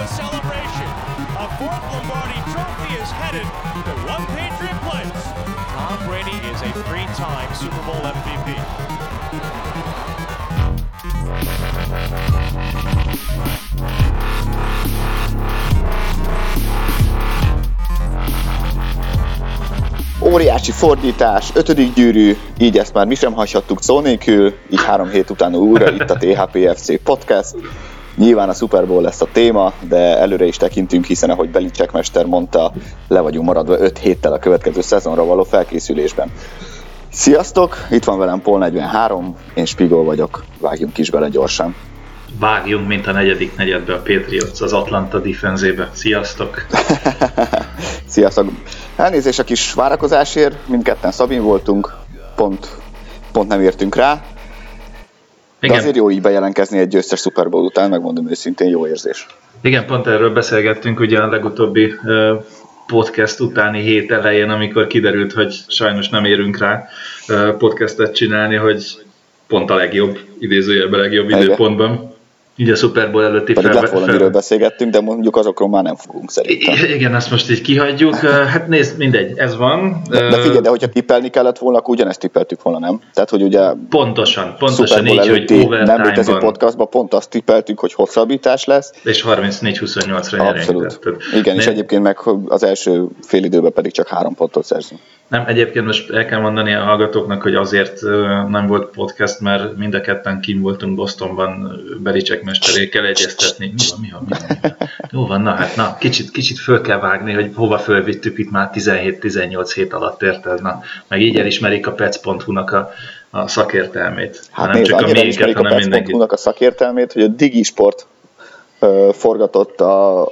a celebration. A fourth Lombardi trophy is headed to one Patriot place. Tom Brady is a three-time Super Bowl MVP. Óriási fordítás, ötödik gyűrű, így ezt már mi sem hagyhattuk szó nélkül, így három hét után újra itt a THPFC Podcast. Nyilván a Super Bowl lesz a téma, de előre is tekintünk, hiszen ahogy Belicek mester mondta, le vagyunk maradva 5 héttel a következő szezonra való felkészülésben. Sziasztok, itt van velem Paul 43, én Spigol vagyok, vágjunk is bele gyorsan. Vágjunk, mint a negyedik negyedbe a Patriots az Atlanta defenzébe. Sziasztok! Sziasztok! Elnézést a kis várakozásért, mindketten Szabin voltunk, pont, pont nem értünk rá. De Igen. azért jó így bejelentkezni egy győztes Super Bowl után, megmondom őszintén, jó érzés. Igen, pont erről beszélgettünk ugye a legutóbbi podcast utáni hét elején, amikor kiderült, hogy sajnos nem érünk rá podcastet csinálni, hogy pont a legjobb, idézőjelben legjobb Igen. időpontban. Így a Super Bowl előtti Pedig felve- lett volna, fel- miről beszélgettünk, de mondjuk azokról már nem fogunk szerintem. I- Igen, ezt most így kihagyjuk. Hát nézd, mindegy, ez van. De, de figyelj, de hogyha tippelni kellett volna, akkor ugyanezt tippeltük volna, nem? Tehát, hogy ugye Pontosan, pontosan így, hogy előtti nem létező podcastban pont azt tippeltük, hogy hosszabbítás lesz. és 34-28-ra nyerénk Abszolút. Igen, és nem- egyébként meg az első fél időben pedig csak három pontot szerzünk. Nem, egyébként most el kell mondani a hallgatóknak, hogy azért nem volt podcast, mert mind a ketten kim voltunk Bostonban ö, Belicek mesterékkel egyeztetni. Mi van, mi van, mi van, mi van? Jó van, na hát, na, kicsit, kicsit föl kell vágni, hogy hova fölvittük itt már 17-18 hét alatt, érted? Na, meg így elismerik a pec.hu-nak a, a szakértelmét. Hát nem nézd, csak a miénket, a hanem mindenkit. Pets.hu-nak a szakértelmét, hogy a Digisport ö, forgatott a,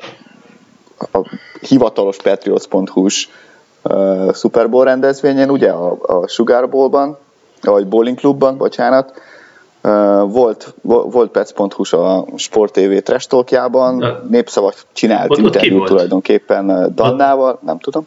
a hivatalos Patriots.hu-s ö, Super Bowl rendezvényen, ugye a, a Sugar Bowl-ban, vagy Bowling Clubban, bocsánat, volt, vo- volt Pets.hu-s a Sport TV Na. népszavak csinált Ott- ott interjút volt? tulajdonképpen Dannával, nem tudom.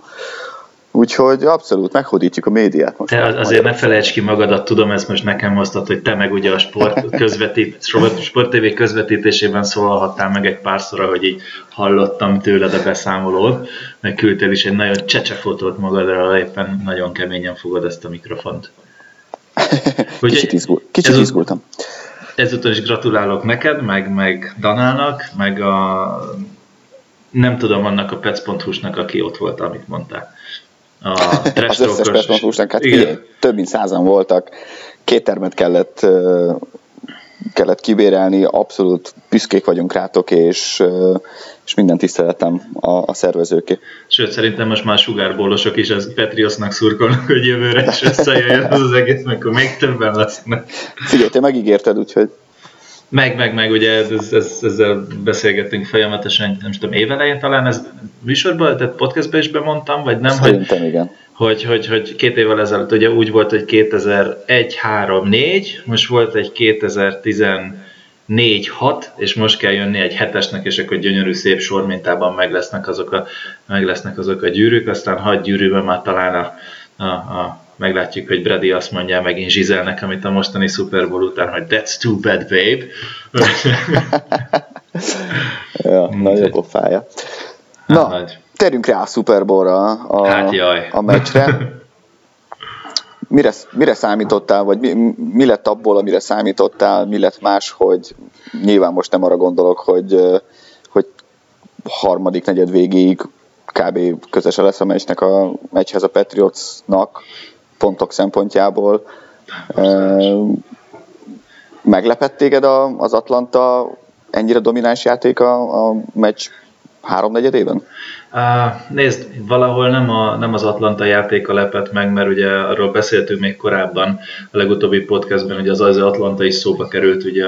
Úgyhogy abszolút meghódítjuk a médiát most. Te az- azért ne felejtsd ki magadat, tudom, ezt most nekem hoztad, hogy te meg ugye a sport, közvetít, sport, TV közvetítésében szólalhattál meg egy párszor, hogy így hallottam tőled a beszámolót, meg küldtél is egy nagyon csecse fotót magadra, éppen nagyon keményen fogod ezt a mikrofont. Ugye, Kicsit, izgul, kicsit ez a- izgultam. Ezúttal is gratulálok neked, meg, meg Danának, meg a nem tudom annak a pec.hu-snak, aki ott volt, amit mondtál. A trash az összes Petronusnak, hát Igen. több mint százan voltak, két termet kellett, kellett kibérelni, abszolút büszkék vagyunk rátok, és, és minden tiszteletem a, a szervezőké. Sőt, szerintem most már sugárbólosok is az Petriosnak szurkolnak, hogy jövőre is összejöjjön az, az egész, mert akkor még többen lesznek. Figyelj, te megígérted, úgyhogy Meg, meg, meg, ugye ez, ez, ez, ezzel beszélgettünk folyamatosan, nem tudom, évelején talán ez műsorban, tehát podcastban is bemondtam, vagy nem, hogy, szerintem igen. hogy, hogy, hogy két évvel ezelőtt ugye úgy volt, hogy 2001, 3, 4, most volt egy 2014, 6, és most kell jönni egy hetesnek, és akkor gyönyörű szép sormintában meg lesznek azok a, meg lesznek azok a gyűrűk, aztán hat gyűrűben már talán a, a, a meglátjuk, hogy Brady azt mondja megint Zsizelnek, amit a mostani Super Bowl után, hogy that's too bad, babe. Ja, nagy a pofája. Na, nagy. térjünk rá a Super Bowl-ra, a, Hát jaj. a meccsre. Mire, mire számítottál, vagy mi, mi lett abból, amire számítottál, mi lett más, hogy nyilván most nem arra gondolok, hogy, hogy harmadik negyed végéig kb. közese lesz a meccsnek a meccshez a Patriotsnak pontok szempontjából. Meglepett téged az Atlanta ennyire domináns játék a, meccs háromnegyedében? Á, nézd, valahol nem, a, nem az Atlanta játéka lepett meg, mert ugye arról beszéltünk még korábban a legutóbbi podcastben, hogy az, az Atlanta is szóba került ugye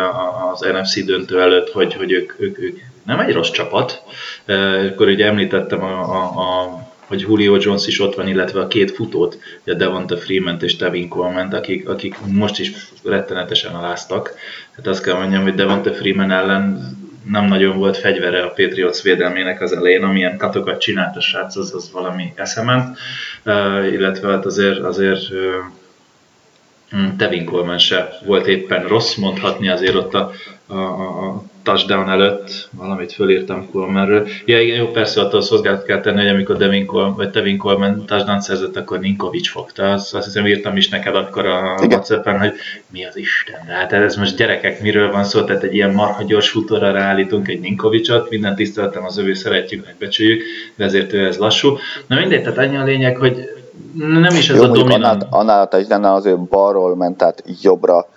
az NFC döntő előtt, hogy, hogy ők, ők, ők nem egy rossz csapat. E, Akkor ugye említettem, a, a, a, hogy Julio Jones is ott van, illetve a két futót, ugye Devonta Freeman és Tevin Coleman, akik, akik most is rettenetesen aláztak. Hát azt kell mondjam, hogy Devonta Freeman ellen nem nagyon volt fegyvere a Patriots védelmének az elején, amilyen katokat csinált a srác, az, az valami eszement, uh, illetve hát azért, azért uh, Tevin Coleman se volt éppen rossz, mondhatni azért ott a, a, a touchdown előtt, valamit fölírtam Colemanről. Ja, igen, jó, persze attól szolgálat kell tenni, hogy amikor Devin Coleman, vagy Devin Coleman touchdown szerzett, akkor Ninkovics fogta. Azt, azt hiszem írtam is neked akkor a WhatsApp-en, hogy mi az Isten. De hát ez most gyerekek, miről van szó, tehát egy ilyen marha gyors futóra ráállítunk egy Ninkovicsot, minden tiszteletem az övő szeretjük, megbecsüljük, de ezért ő ez lassú. Na mindegy, tehát annyi a lényeg, hogy nem is ez Jó, a dominant. Annál, annál a touchdown azért balról ment, tehát jobbra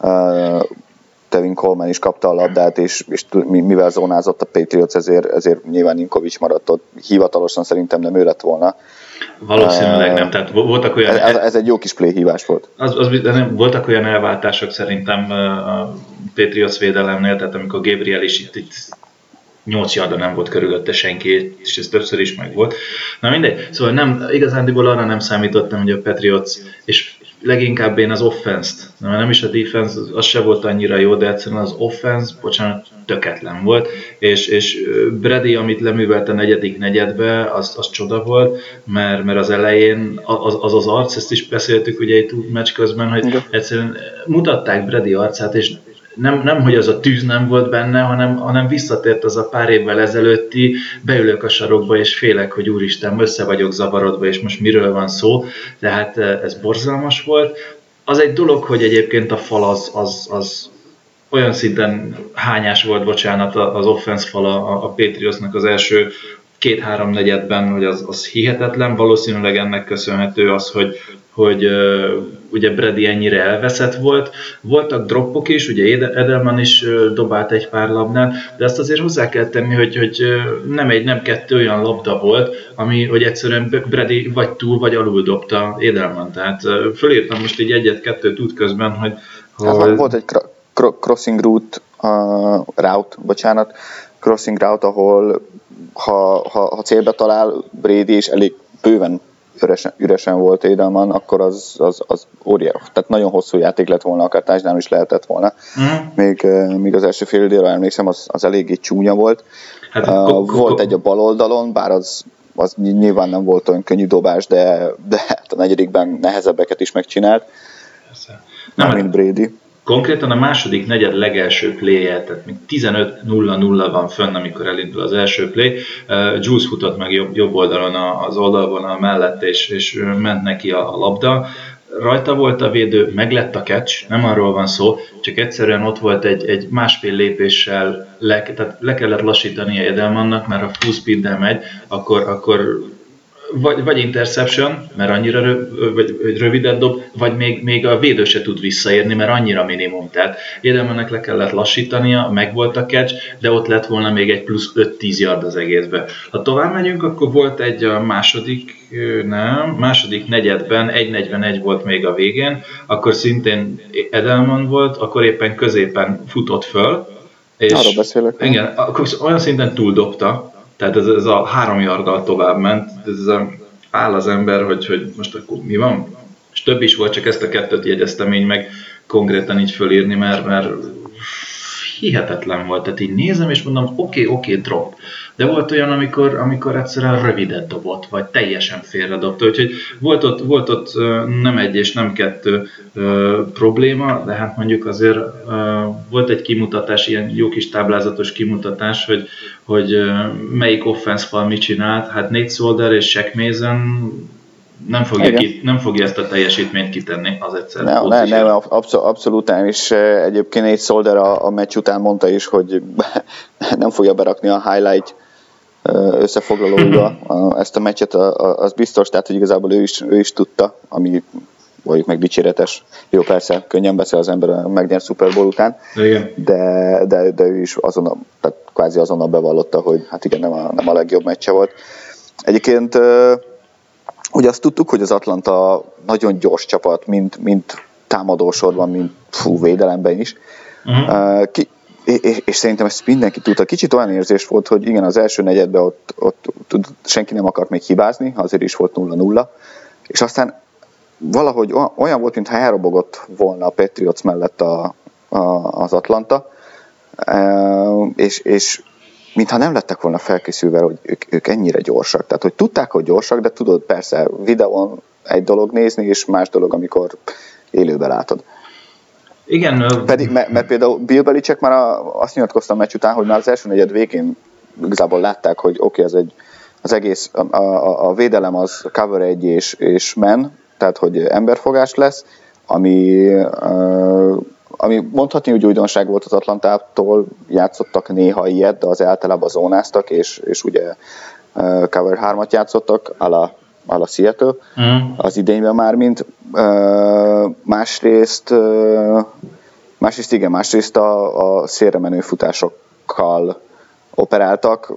uh, Tevin Coleman is kapta a labdát, és, és mivel zónázott a Patriots, ezért, ezért nyilván Ninkovics maradt ott. Hivatalosan szerintem nem ő lett volna. Valószínűleg nem, tehát voltak olyan... Ez, ez egy jó kis play hívás volt. Az, az, nem, voltak olyan elváltások szerintem a Patriots védelemnél, tehát amikor Gabriel is itt, itt 8 yarda nem volt körülötte senki, és ez többször is meg volt. Na mindegy, szóval nem, igazándiból arra nem számítottam, hogy a Patriots, és leginkább én az offense-t, nem is a defense, az se volt annyira jó, de egyszerűen az offense, bocsánat, töketlen volt, és, és Brady, amit leművelt a negyedik negyedbe, az, az csoda volt, mert, mert az elején az, az az arc, ezt is beszéltük ugye egy meccs közben, hogy egyszerűen mutatták Brady arcát, és nem, nem, hogy az a tűz nem volt benne, hanem, hanem visszatért az a pár évvel ezelőtti, beülök a sarokba, és félek, hogy úristen, össze vagyok zavarodva, és most miről van szó. Tehát eh, ez borzalmas volt. Az egy dolog, hogy egyébként a fal az, az, az olyan szinten hányás volt, bocsánat, az offense fal a, a Patriotsnak az első két-három negyedben, hogy az, az hihetetlen. Valószínűleg ennek köszönhető az, hogy, hogy uh, ugye Brady ennyire elveszett volt. Voltak droppok is, ugye Edelman is uh, dobált egy pár labdán, de ezt azért hozzá kell tenni, hogy, hogy uh, nem egy, nem kettő olyan labda volt, ami, hogy egyszerűen Brady vagy túl, vagy alul dobta Edelman. Tehát fölírtam most így egyet-kettőt útközben, hogy, hogy... Volt egy crossing route, uh, route, bocsánat, crossing route, ahol ha, ha, ha célbe talál Brady, és elég bőven üresen, üresen volt Edelman, akkor az, az, az óriás. Tehát nagyon hosszú játék lett volna, akár társadalmi is lehetett volna. Mm. Még, még az első fél időre emlékszem, az, az eléggé csúnya volt. Hát, uh, volt egy a bal oldalon, bár az, az nyilván nem volt olyan könnyű dobás, de, de hát a negyedikben nehezebbeket is megcsinált. Persze. Nem, mint Brady. Konkrétan a második negyed legelső play tehát még 15-0-0 van fönn, amikor elindul az első play. Uh, Jules futott meg jobb, jobb oldalon az oldalvonal mellett, és, és ment neki a, a labda. Rajta volt a védő, meg lett a catch, nem arról van szó, csak egyszerűen ott volt egy, egy másfél lépéssel, le, tehát le kellett lassítani a Edelmannak, mert ha full speed megy, akkor, akkor vagy, vagy interception, mert annyira röv, vagy, rövidet dob, vagy még, még a védő se tud visszaérni, mert annyira minimum. Tehát Edelmannek le kellett lassítania, meg volt a catch, de ott lett volna még egy plusz 5-10 yard az egészbe. Ha tovább megyünk, akkor volt egy a második, nem, második negyedben, 1.41 volt még a végén, akkor szintén Edelman volt, akkor éppen középen futott föl, és Arra beszélek. Igen, akkor olyan szinten túldobta, tehát ez, ez a három yarddal tovább ment, ez a, áll az ember, hogy, hogy most akkor mi van? És több is volt, csak ezt a kettőt jegyeztem így meg konkrétan így fölírni, mert, mert hihetetlen volt. Tehát így nézem, és mondom, oké, okay, oké, okay, drop. De volt olyan, amikor, amikor egyszerűen rövidet dobott, vagy teljesen félredobta. Úgyhogy volt ott, volt ott nem egy és nem kettő probléma, de hát mondjuk azért volt egy kimutatás, ilyen jó kis táblázatos kimutatás, hogy, hogy melyik offense fal mit csinált. Hát Nate Solder és Shaq Mason nem fogja, ki, nem fogja ezt a teljesítményt kitenni, az egyszer. Nem, nem, nem abszolút, abszolút nem, és egyébként egy Solder a, a meccs után mondta is, hogy nem fogja berakni a highlight összefoglalója ezt a meccset, az biztos, tehát hogy igazából ő is, ő is tudta, ami vagy meg dicséretes. Jó, persze, könnyen beszél az ember a megnyer Super Bowl után, igen. De, de, de ő is azonnal, tehát kvázi azonnal bevallotta, hogy hát igen, nem a, nem a legjobb meccse volt. Egyébként Ugye azt tudtuk, hogy az Atlanta nagyon gyors csapat, mint, mint támadósorban, mint fú, védelemben is. Uh-huh. Ki, és, és szerintem ezt mindenki tudta. Kicsit olyan érzés volt, hogy igen, az első negyedben ott, ott, ott senki nem akart még hibázni, azért is volt 0-0, és aztán valahogy olyan volt, mintha elrobogott volna a Patriots mellett a, a, az Atlanta, és, és mintha nem lettek volna felkészülve, hogy ők, ők ennyire gyorsak. Tehát, hogy tudták, hogy gyorsak, de tudod, persze videón egy dolog nézni, és más dolog, amikor élőben látod. Igen. Pedig, mert, mert például Bill Belichick már a, azt nyilatkozta a meccs után, hogy már az első negyed végén igazából látták, hogy oké, okay, ez egy, az egész, a, a, a védelem az cover egy és, és men, tehát hogy emberfogás lesz, ami, uh, ami mondhatni, hogy újdonság volt az Atlantától, játszottak néha ilyet, de az általában zónáztak, és, és ugye uh, cover 3-at játszottak, a la, a la Seattle, mm. az idényben már, mint uh, másrészt uh, másrészt igen, másrészt a, a szélre menő futásokkal operáltak,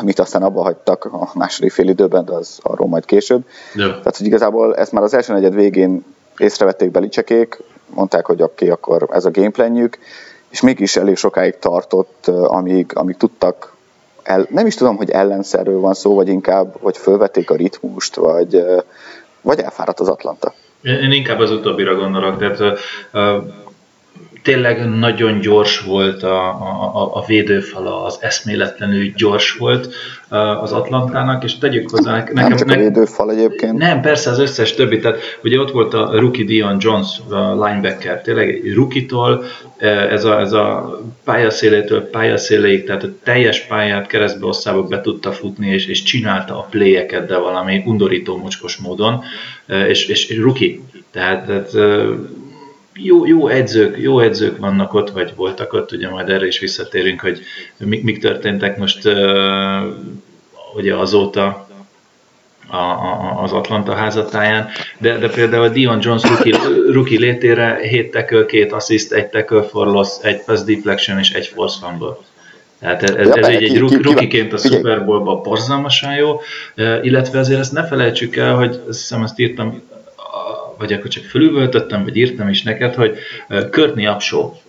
amit aztán abba hagytak a második fél időben, de az arról majd később. Ja. Tehát, hogy igazából ezt már az első negyed végén észrevették belicsekék, mondták, hogy oké, okay, akkor ez a gameplanjük, és mégis elég sokáig tartott, amíg, amíg tudtak el, nem is tudom, hogy ellenszerről van szó, vagy inkább, hogy fölvették a ritmust, vagy, vagy elfáradt az Atlanta. Én inkább az utóbbira gondolok, tehát tényleg nagyon gyors volt a, a, a védőfala, az eszméletlenül gyors volt az Atlantának, és tegyük hozzá nekem... Nem csak a védőfal egyébként. Nem, persze az összes többi, tehát ugye ott volt a rookie Dion Jones, linebacker, tényleg egy rookie-tól, ez a, ez a pályaszélétől pályaszéléig, tehát a teljes pályát keresztbe osszába be tudta futni, és, és csinálta a pléjeket, de valami undorító mocskos módon, és, és, és rookie. Tehát, tehát jó, jó, edzők, jó edzők vannak ott, vagy voltak ott, ugye majd erre is visszatérünk, hogy mik, mik történtek most ugye azóta a, a, az Atlanta házatáján, de, de például Dion Jones rookie, rookie létére 7 tackle, 2 assist, 1 tackle for loss, 1 pass deflection és 1 force fumble. Tehát ez, ez egy, egy rukiként a Super Bowl-ban borzalmasan jó, illetve azért ezt ne felejtsük el, hogy azt hiszem azt írtam vagy akkor csak fölüvöltöttem, vagy írtam is neked, hogy Körtni Apsó.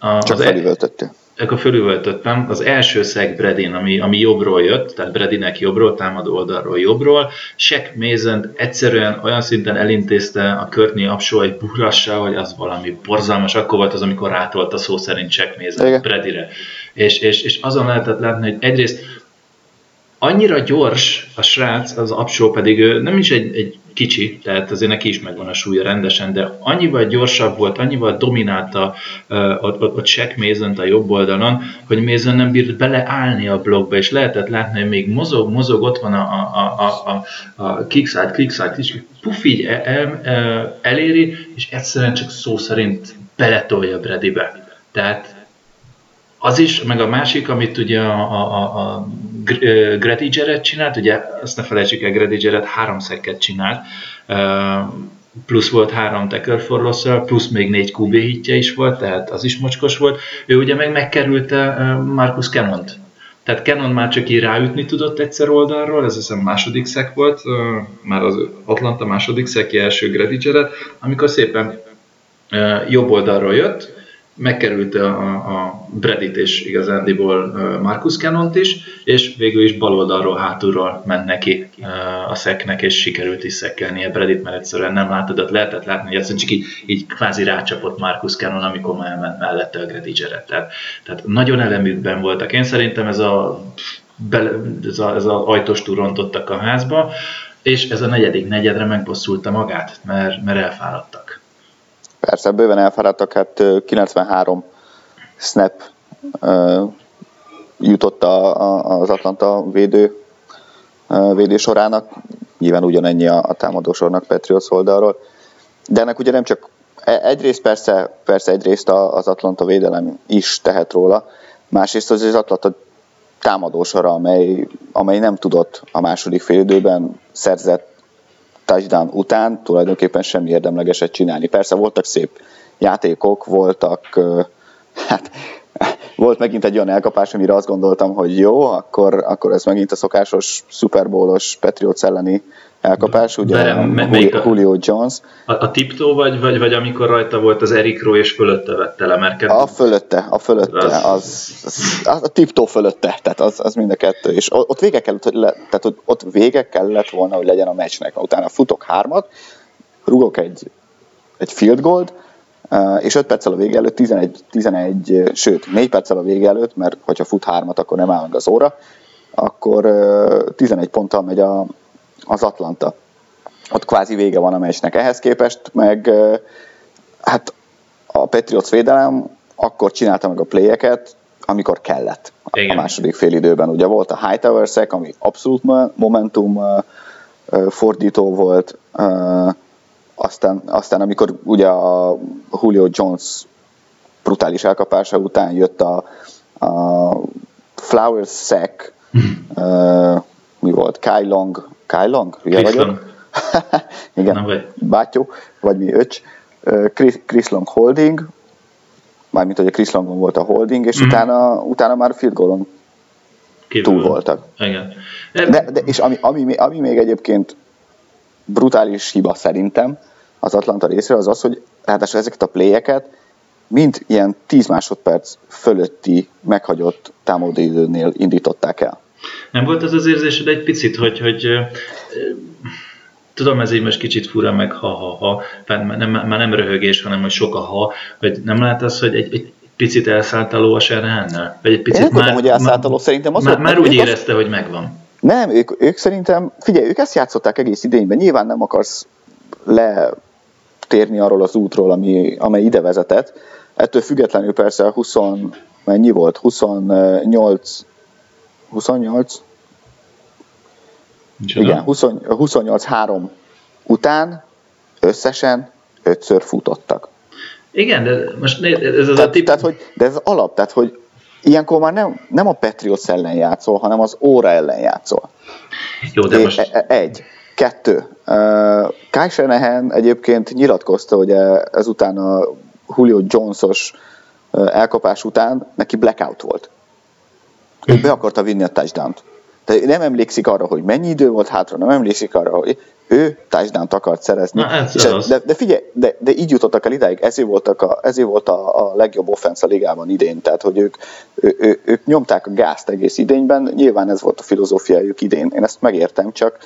Csak e- felüvöltöttél. Akkor fölüvöltöttem. Az első szeg Bredin, ami, ami jobbról jött, tehát Bredinek jobbról, támadó oldalról jobbról. Shaq Mason egyszerűen olyan szinten elintézte a Körtni Apsó egy burrassal, hogy az valami borzalmas. Akkor volt az, amikor rátolt a szó szerint Shaq Mason Bredire. És, és, és azon lehetett látni, hogy egyrészt annyira gyors a srác, az Apsó pedig ő nem is egy, egy kicsi, tehát azért neki is megvan a súlya rendesen, de annyival gyorsabb volt, annyival dominálta uh, ott, ott, ott mason a jobb oldalon, hogy Mason nem bírt beleállni a blokkba, és lehetett látni, hogy még mozog, mozog, ott van a, a, a, a, a kickside, kickside, és puff így el, el, el, eléri, és egyszerűen csak szó szerint beletolja Bradybe. Tehát az is, meg a másik, amit ugye a, a, a, a Grady csinált, ugye azt ne felejtsük el, Jarrett három szekket csinált, plusz volt három tackle for plusz még négy QB hitje is volt, tehát az is mocskos volt. Ő ugye meg megkerülte Marcus Cannon-t. Tehát Cannon már csak így ráütni tudott egyszer oldalról, ez hiszem második szek volt, már az Atlanta második szeki első Jarrett, amikor szépen jobb oldalról jött, megkerülte a, a Bredit és igazándiból Marcus Canont is, és végül is baloldalról, hátulról ment neki a szeknek, és sikerült is szekkelnie Bredit, mert egyszerűen nem látod, lehetett látni, hogy egyszerűen csak így, így kvázi rácsapott Marcus Cannon, amikor már elment mellette a Grady Tehát, tehát nagyon elemükben voltak. Én szerintem ez a, bele, ez a, ez a ajtóstúr rontottak a házba, és ez a negyedik negyedre megbosszulta magát, mert, mert elfáradtak. Persze, bőven elfáradtak, hát 93 snap jutott a, a, az Atlanta védő, védő sorának, nyilván ugyanennyi a, a támadósornak Patriots oldalról, de ennek ugye nem csak e, egyrészt persze, persze egyrészt az Atlanta védelem is tehet róla, másrészt az az Atlanta támadósora, amely, amely nem tudott a második félidőben szerzett touchdown után tulajdonképpen semmi érdemlegeset csinálni. Persze voltak szép játékok, voltak, hát volt megint egy olyan elkapás, amire azt gondoltam, hogy jó, akkor, akkor ez megint a szokásos Super Bowl-os Patriots elleni elkapás, ugye De, a, Julio, Jones. A, a tiptó vagy, vagy, vagy amikor rajta volt az Eric Rowe és fölötte vette le, mert A fölötte, a fölötte, az, az, az, a tiptó fölötte, tehát az, az mind a kettő, és ott vége kellett, hogy le, tehát ott vége kellett volna, hogy legyen a meccsnek, utána futok hármat, rugok egy, egy field gold, és 5 perccel a vége előtt, 11, 11, sőt 4 perccel a vége előtt, mert hogyha fut hármat, akkor nem áll meg az óra, akkor 11 ponttal megy a, az Atlanta. Ott kvázi vége van a meccsnek. Ehhez képest meg hát a Patriots védelem akkor csinálta meg a playeket, amikor kellett Igen. a második fél időben. Ugye volt a Hightower ami abszolút momentum fordító volt, aztán, aztán amikor ugye a Julio Jones brutális elkapása után jött a, a Flowers Sack, uh, mi volt, Kai Long, Kai Long? Chris Long. Igen, bátyó, vagy mi öcs, Chris, Chris Long holding, mármint hogy a Chris Longon volt a holding, és mm-hmm. utána, utána már field goalon túl voltak. Igen. De, de, és ami, ami, ami még egyébként brutális hiba szerintem az Atlanta részéről az az, hogy ráadásul ezeket a pléjeket mind ilyen 10 másodperc fölötti meghagyott támadóidőnél indították el. Nem volt az az érzésed egy picit, hogy, hogy tudom, ez így most kicsit fura, meg ha-ha-ha, már nem, már nem röhögés, hanem hogy sok a ha, hogy nem lát az, hogy egy, egy picit elszállt a ló a Serhánnál? Vagy egy picit Én már, tudom, hogy elszállt a ló, szerintem az, már, már úgy érezte, az... hogy megvan. Nem, ők, ők szerintem, figyelj, ők ezt játszották egész idényben, nyilván nem akarsz letérni arról az útról, ami, amely ide vezetett. Ettől függetlenül persze 20, mennyi volt? 28 28 Micsoda? Igen, 28-3 után összesen ötször futottak. Igen, de most ez az tehát, a tip... Tehát, hogy, de ez alap, tehát hogy ilyenkor már nem, nem a Patriots ellen játszol, hanem az óra ellen játszol. Jó, de most... E- e- egy. Kettő. Uh, Kai Shanahan egyébként nyilatkozta, hogy ezután a Julio Jones-os elkapás után neki blackout volt. Ő be akarta vinni a touchdown-t. Tehát nem emlékszik arra, hogy mennyi idő volt hátra, nem emlékszik arra, hogy ő touchdown akart szerezni. Na, ez és ez, de, de, figyelj, de, de, így jutottak el idáig, ezért, voltak a, ezért volt a, a legjobb offense a ligában idén, tehát hogy ők, ő, ő, ők nyomták a gázt egész idényben, nyilván ez volt a filozófiájuk idén, én ezt megértem, csak,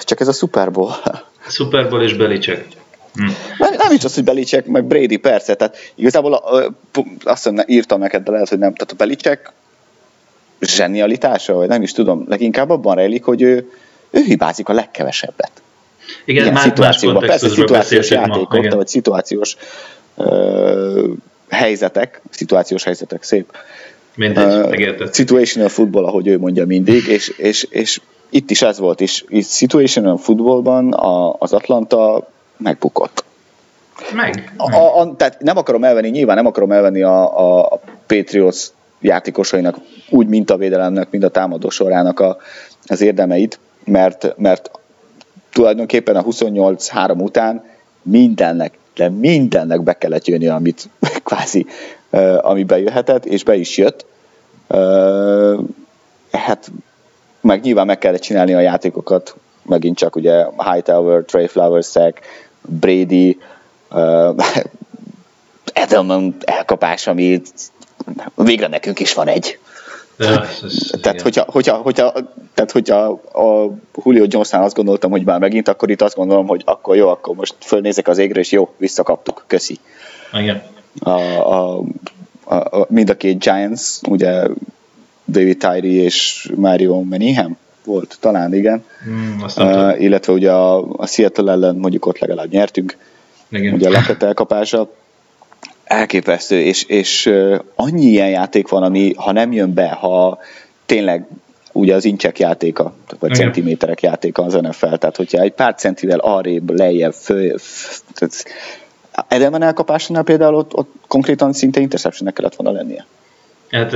csak ez a Super Bowl. Super Bowl és Belicek. Hm. Nem, nem is az, hogy Belicek, meg Brady persze, tehát igazából a, a, azt hiszem, írtam neked, de lehet, hogy nem, tehát a Belicek zsenialitása, vagy nem is tudom, leginkább abban rejlik, hogy ő, ő hibázik a legkevesebbet. Igen, Igen más, szituációban. Persze szituációs játékok, vagy szituációs uh, helyzetek, szituációs helyzetek, szép. Mindegy, uh. Situational football, ahogy ő mondja mindig, és, és, és itt is ez volt, és itt situational footballban a, az Atlanta megbukott. Meg. A, a, a, tehát nem akarom elvenni, nyilván nem akarom elvenni a, a, a Patriots játékosainak, úgy mint a védelemnek, mint a támadó sorának a, az érdemeit, mert, mert tulajdonképpen a 28-3 után mindennek, de mindennek be kellett jönni, amit kvázi, ami bejöhetett, és be is jött. Hát meg nyilván meg kellett csinálni a játékokat, megint csak ugye Hightower, Trey Flowers, Sack, Brady, Edelman elkapás, ami végre nekünk is van egy. Ja, ez, tehát, hogyha, hogyha, hogyha, tehát, hogyha a Julio Jones-nál azt gondoltam, hogy már megint, akkor itt azt gondolom, hogy akkor jó, akkor most fölnézek az égre, és jó, visszakaptuk, köszi. Igen. A, a, a, a, mind a két Giants, ugye David Tyree és Mario Manningham volt, talán igen. Mm, uh, illetve ugye a, a Seattle ellen mondjuk ott legalább nyertünk. Igen. Ugye a Lakett elkapása elképesztő, és, és annyi ilyen játék van, ami ha nem jön be, ha tényleg ugye az incsek játéka, vagy Igen. centiméterek játéka az NFL, tehát hogyha egy pár centivel arrébb, lejjebb, föl, tehát Edelman elkapásánál például ott, ott konkrétan szinte interceptionnek kellett volna lennie. Hát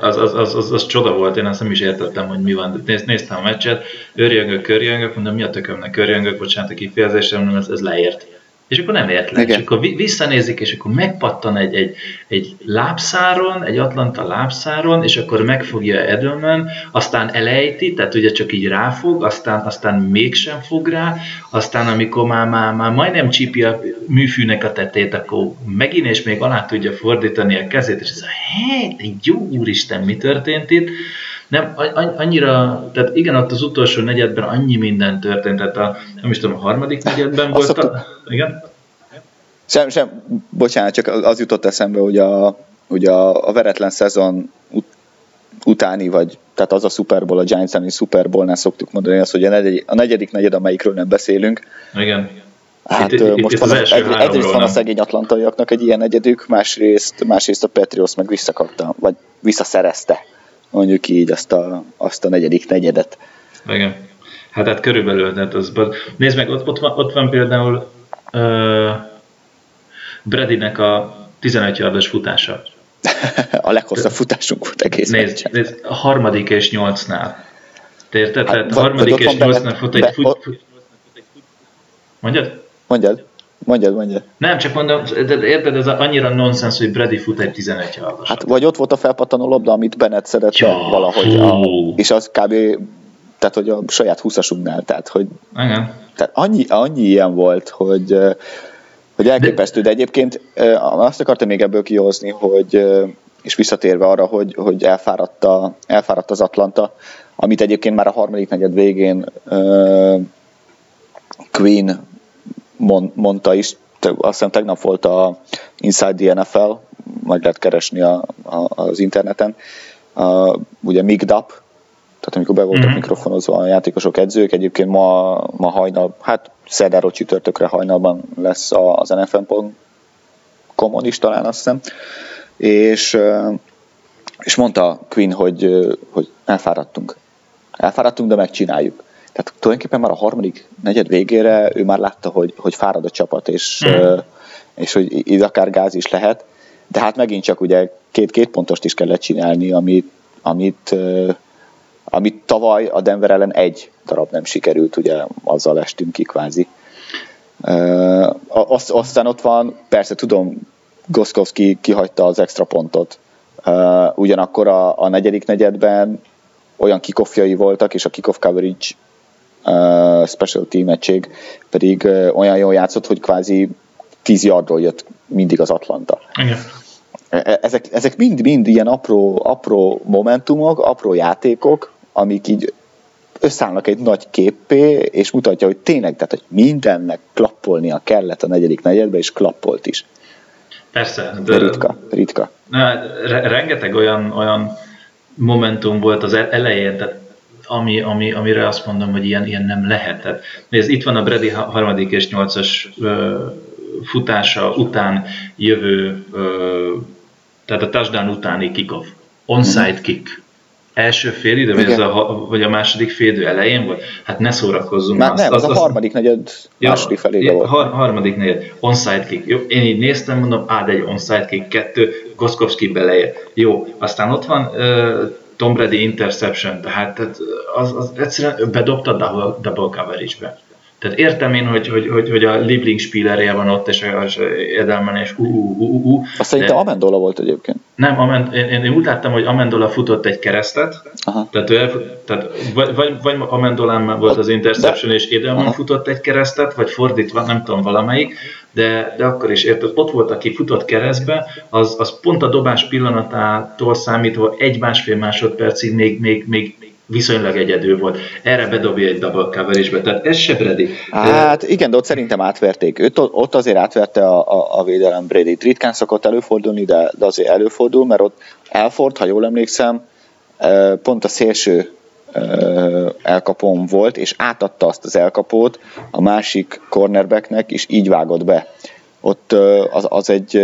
az, az, az, az, az, csoda volt, én azt nem is értettem, hogy mi van. Néz, néztem a meccset, őrjöngök, körjöngök, mondom, mi a tökömnek körjöngök, bocsánat a kifejezésre, mondom, ez, ez leért és akkor nem ért le. És akkor visszanézik, és akkor megpattan egy, egy, egy lábszáron, egy Atlanta lábszáron, és akkor megfogja Edelman, aztán elejti, tehát ugye csak így ráfog, aztán, aztán mégsem fog rá, aztán amikor már, már, már majdnem csípi a műfűnek a tetét, akkor megint és még alá tudja fordítani a kezét, és ez a hé, jó úristen, mi történt itt? Nem, annyira, tehát igen, ott az utolsó negyedben annyi minden történt, tehát a, nem is tudom, a harmadik negyedben volt a, igen? Sem, sem, bocsánat, csak az jutott eszembe, hogy a, hogy a, a veretlen szezon ut, utáni, vagy tehát az a Super Bowl, a Giants elleni Super Bowl-nál szoktuk mondani azt, hogy a negyedik, a negyedik negyed, amelyikről nem beszélünk, igen. Hát itt, most itt van, az egy, egyrészt van a szegény atlantaiaknak egy ilyen egyedük, másrészt, másrészt a Petrios meg visszakapta, vagy visszaszerezte mondjuk így azt a, azt a negyedik negyedet. Igen. Hát, hát körülbelül, tehát az, nézd meg, ott, ott, van, ott van például uh, Bradynek a 15 yardos futása. a leghosszabb futásunk volt egész nézd, nézd, a harmadik és nyolcnál. Te érted? Hát, Tehát harmadik és nyolcnál fut egy fut, fut, Mondjad? Mondjad. Mondjad, mondjad. Nem, csak mondom, de érted, ez annyira nonsens, hogy Brady fut egy 11 yardos. Hát vagy ott volt a felpattanó labda, amit Bennett szedett ja, valahogy, a, és az kb. tehát, hogy a saját 20-asunknál, tehát, hogy Igen. Tehát annyi, annyi ilyen volt, hogy, hogy elképesztő, de egyébként azt akartam még ebből kihozni, hogy és visszatérve arra, hogy, hogy elfáradt, a, elfáradt az Atlanta, amit egyébként már a harmadik negyed végén Queen mond, mondta is, azt hiszem tegnap volt a Inside the NFL, meg lehet keresni a, a, az interneten, uh, ugye Mick Dupp, tehát amikor be voltak mm-hmm. mikrofonozva a játékosok, edzők, egyébként ma, ma hajnal, hát szerdáról csütörtökre hajnalban lesz az nfl.com-on is talán azt hiszem, és, és mondta Quinn, hogy, hogy elfáradtunk. Elfáradtunk, de megcsináljuk. Tehát tulajdonképpen már a harmadik negyed végére ő már látta, hogy, hogy fárad a csapat, és, mm. és hogy itt akár gáz is lehet, de hát megint csak ugye két-két pontost is kellett csinálni, amit, amit, amit tavaly a Denver ellen egy darab nem sikerült, ugye azzal estünk ki kvázi. Aztán ott van, persze tudom, Goszkowski kihagyta az extra pontot. ugyanakkor a, a negyedik negyedben olyan kikoffjai voltak, és a kickoff coverage uh, special team egység pedig uh, olyan jól játszott, hogy kvázi 10 yardról jött mindig az Atlanta. Igen. E, e, ezek, ezek mind-mind ilyen apró, apró momentumok, apró játékok, amik így összeállnak egy nagy képpé, és mutatja, hogy tényleg, tehát, hogy mindennek klappolnia kellett a negyedik negyedbe, és klappolt is. Persze. De, de ritka, ritka. Na, rengeteg olyan, olyan momentum volt az e- elején, tehát ami, ami, amire azt mondom, hogy ilyen, ilyen nem lehetett. Nézd, itt van a Brady harmadik és nyolcas futása után jövő, ö, tehát a touchdown utáni kickoff. Onside kick első fél idő, vagy, a, vagy a második fél idő elején volt? Hát ne szórakozzunk. Már nem, az, az, az a harmadik negyed ja, második felébe volt. Har, harmadik negyed, onside kick. Jó, én így néztem, mondom, á, de egy onside kick, kettő, Goszkowski beleje. Jó, aztán ott van uh, Tom Brady interception, tehát, tehát az, az egyszerűen bedobta double, double coverage-be. Tehát értem én, hogy, hogy, hogy, hogy a Lieblingsspielerje van ott, és az Edelman, és ú, ú, ú, ú. Azt szerintem. Amendola volt egyébként. Nem, Amend, én, én, úgy láttam, hogy Amendola futott egy keresztet, Aha. tehát, ő tehát vagy, vagy, vagy Amendolán volt az interception, de... és Edelman Aha. futott egy keresztet, vagy fordítva, nem tudom valamelyik, de, de akkor is érted, ott volt, aki futott keresztbe, az, az pont a dobás pillanatától számítva egy-másfél másodpercig még, még, még viszonylag egyedül volt. Erre bedobja egy double coverage tehát ez se Brady. Hát igen, de ott szerintem átverték. Őt, ott azért átverte a, a, a védelem Brady. Ritkán szokott előfordulni, de, de azért előfordul, mert ott Elford, ha jól emlékszem, pont a szélső elkapom volt, és átadta azt az elkapót a másik cornerbacknek, és így vágott be ott az, az, egy,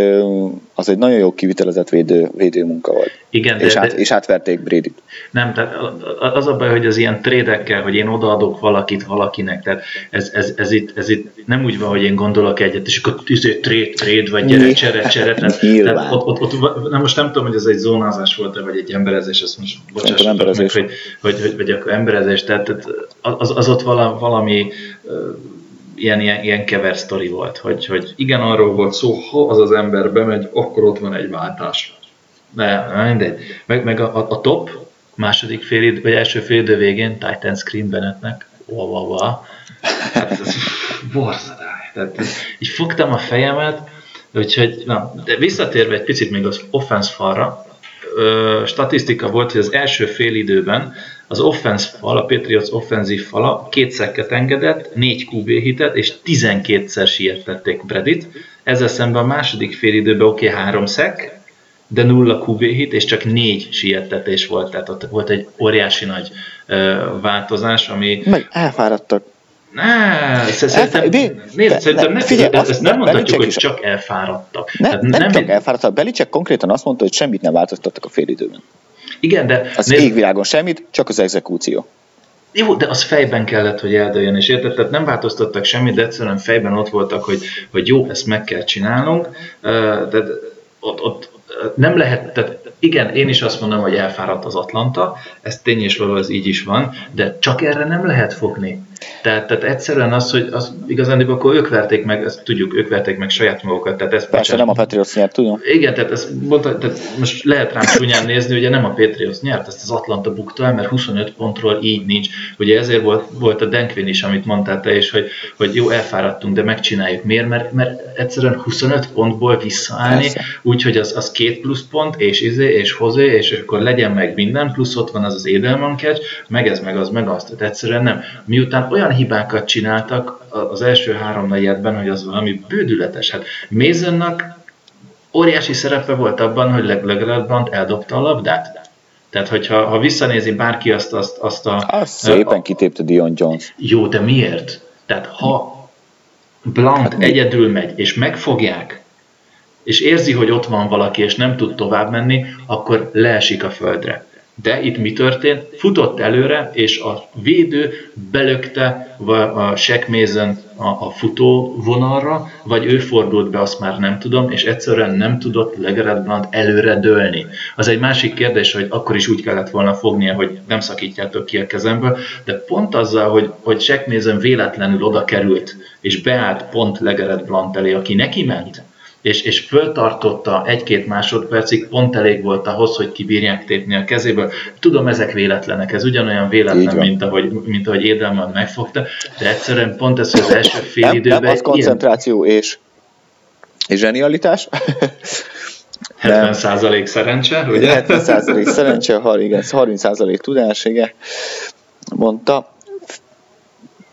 az egy nagyon jó kivitelezett védő, védő munka volt. Igen, és, de, át, és átverték brady Nem, tehát az a baj, hogy az ilyen trédekkel, hogy én odaadok valakit valakinek, tehát ez, ez, ez, itt, ez itt nem úgy van, hogy én gondolok egyet, és akkor tűző tréd, tréd, vagy gyere, csere, csere. Tehát, tehát ott, ott, ott, nem, most nem tudom, hogy ez egy zónázás volt-e, vagy egy emberezés, ezt most bocsássatok meg, hogy, hogy, hogy, vagy akkor emberezés, tehát az, az ott valami ilyen, ilyen, ilyen kever sztori volt, hogy, hogy igen, arról volt szó, ha az az ember bemegy, akkor ott van egy váltás. De mindegy. Meg, meg a, a top második fél vagy első fél idő végén Titan Screen Bennettnek, wow, wow, wow. Hát ez borzadály. Tehát így fogtam a fejemet, úgyhogy, na, de visszatérve egy picit még az offense falra, statisztika volt, hogy az első fél időben az offense fal, a Patriots offenzív fala két szekket engedett, négy QB hitet, és 12-szer siettették Bredit. Ezzel szemben a második fél időben oké, okay, három szek, de nulla QB hit, és csak négy siettetés volt, tehát ott volt egy óriási nagy ö, változás, ami... Meg elfáradtak. Ne, szerintem, nézd, szerintem ne, figyelj, ezt, ezt nem mondhatjuk, hogy csak elfáradtak. Ne, nem, nem csak elfáradtak. Belicek konkrétan azt mondta, hogy semmit nem változtattak a félidőben. Igen, de... Az nézd, égvilágon semmit, csak az exekúció. Jó, de az fejben kellett, hogy eldőjön, és érted? Tehát nem változtattak semmit, de egyszerűen fejben ott voltak, hogy, hogy jó, ezt meg kell csinálnunk. De ott, ott nem lehet, tehát igen, én is azt mondom, hogy elfáradt az Atlanta, ez tény és való, ez így is van, de csak erre nem lehet fogni. Tehát, tehát egyszerűen az, hogy az igazán akkor ők verték meg, ezt tudjuk, ők verték meg saját magukat. Tehát ez Persze, nem a Patriots nyert, tudom. Igen, tehát, ez, mondta, tehát most lehet rám csúnyán nézni, ugye nem a Patriots nyert, ezt az Atlanta bukta el, mert 25 pontról így nincs. Ugye ezért volt, volt a Denkvin is, amit mondtál te is, hogy, hogy jó, elfáradtunk, de megcsináljuk. Miért? Mert, mert egyszerűen 25 pontból visszaállni, úgyhogy az, az két plusz pont, és izé, és hozé, és akkor legyen meg minden, plusz ott van az az Edelman catch, meg ez, meg az, meg azt. Tehát egyszerűen nem. Miután olyan hibákat csináltak az első három negyedben, hogy az valami bődületes. Hát Masonnak óriási szerepe volt abban, hogy legalább Blunt eldobta a labdát. Tehát, hogyha ha visszanézi bárki azt, azt, azt a... Azt szépen a, kitépte Dion Jones. Jó, de miért? Tehát, ha Blunt hát egyedül megy, és megfogják, és érzi, hogy ott van valaki, és nem tud tovább menni, akkor leesik a földre. De itt mi történt? Futott előre, és a védő belökte a Mason a, futó vonalra, vagy ő fordult be, azt már nem tudom, és egyszerűen nem tudott Legerett Blunt előre dőlni. Az egy másik kérdés, hogy akkor is úgy kellett volna fognia, hogy nem szakítjátok ki a kezemből, de pont azzal, hogy, hogy Mason véletlenül oda került, és beállt pont Legerett Blunt elé, aki neki ment, és, és föltartotta egy-két másodpercig, pont elég volt ahhoz, hogy kibírják tépni a kezéből. Tudom, ezek véletlenek, ez ugyanolyan véletlen, mint ahogy, mint ahogy Édelman megfogta, de egyszerűen pont ez, hogy az első fél nem, időben... Nem, az koncentráció ilyen... és, és zsenialitás. 70 százalék szerencse, ugye? 70 százalék szerencse, igen, 30 százalék tudás, igen, mondta.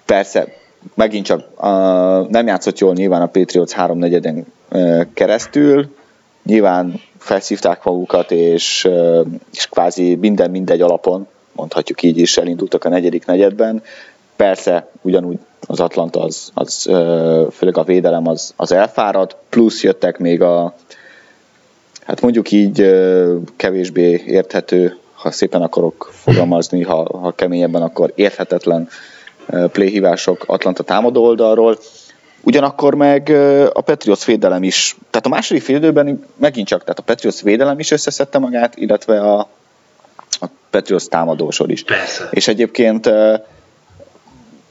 Persze, megint csak uh, nem játszott jól nyilván a Patriots háromnegyeden keresztül. Nyilván felszívták magukat, és, és kvázi minden mindegy alapon, mondhatjuk így is, elindultak a negyedik negyedben. Persze, ugyanúgy az Atlanta, az, az főleg a védelem az, az elfárad, plusz jöttek még a, hát mondjuk így kevésbé érthető, ha szépen akarok fogalmazni, ha, ha keményebben, akkor érthetetlen playhívások Atlanta támadó oldalról. Ugyanakkor meg a Patriots védelem is, tehát a második félidőben megint csak, tehát a Patriots védelem is összeszedte magát, illetve a, a Patriots támadósor is. Persze. És egyébként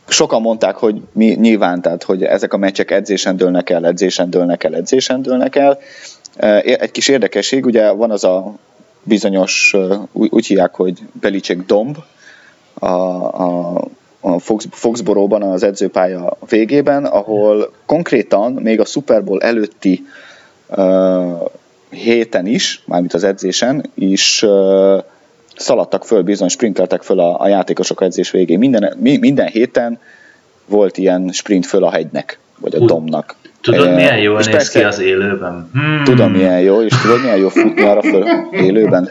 sokan mondták, hogy mi nyilván, tehát hogy ezek a meccsek edzésen dőlnek el, edzésen dőlnek el, edzésen dőlnek el. Egy kis érdekesség, ugye van az a bizonyos, úgy hívják, hogy Belicek domb, a, a a Fox, Foxboróban az edzőpálya végében, ahol konkrétan még a Super Bowl előtti uh, héten is, mármint az edzésen is uh, szaladtak föl, bizony sprinteltek föl a, a játékosok edzés végén. Minden, mi, minden héten volt ilyen sprint föl a hegynek, vagy a domnak. Tudod, milyen jól néz persze, ki az élőben? Hmm. Tudom, milyen jó, és tudod, milyen jó futni arra föl élőben?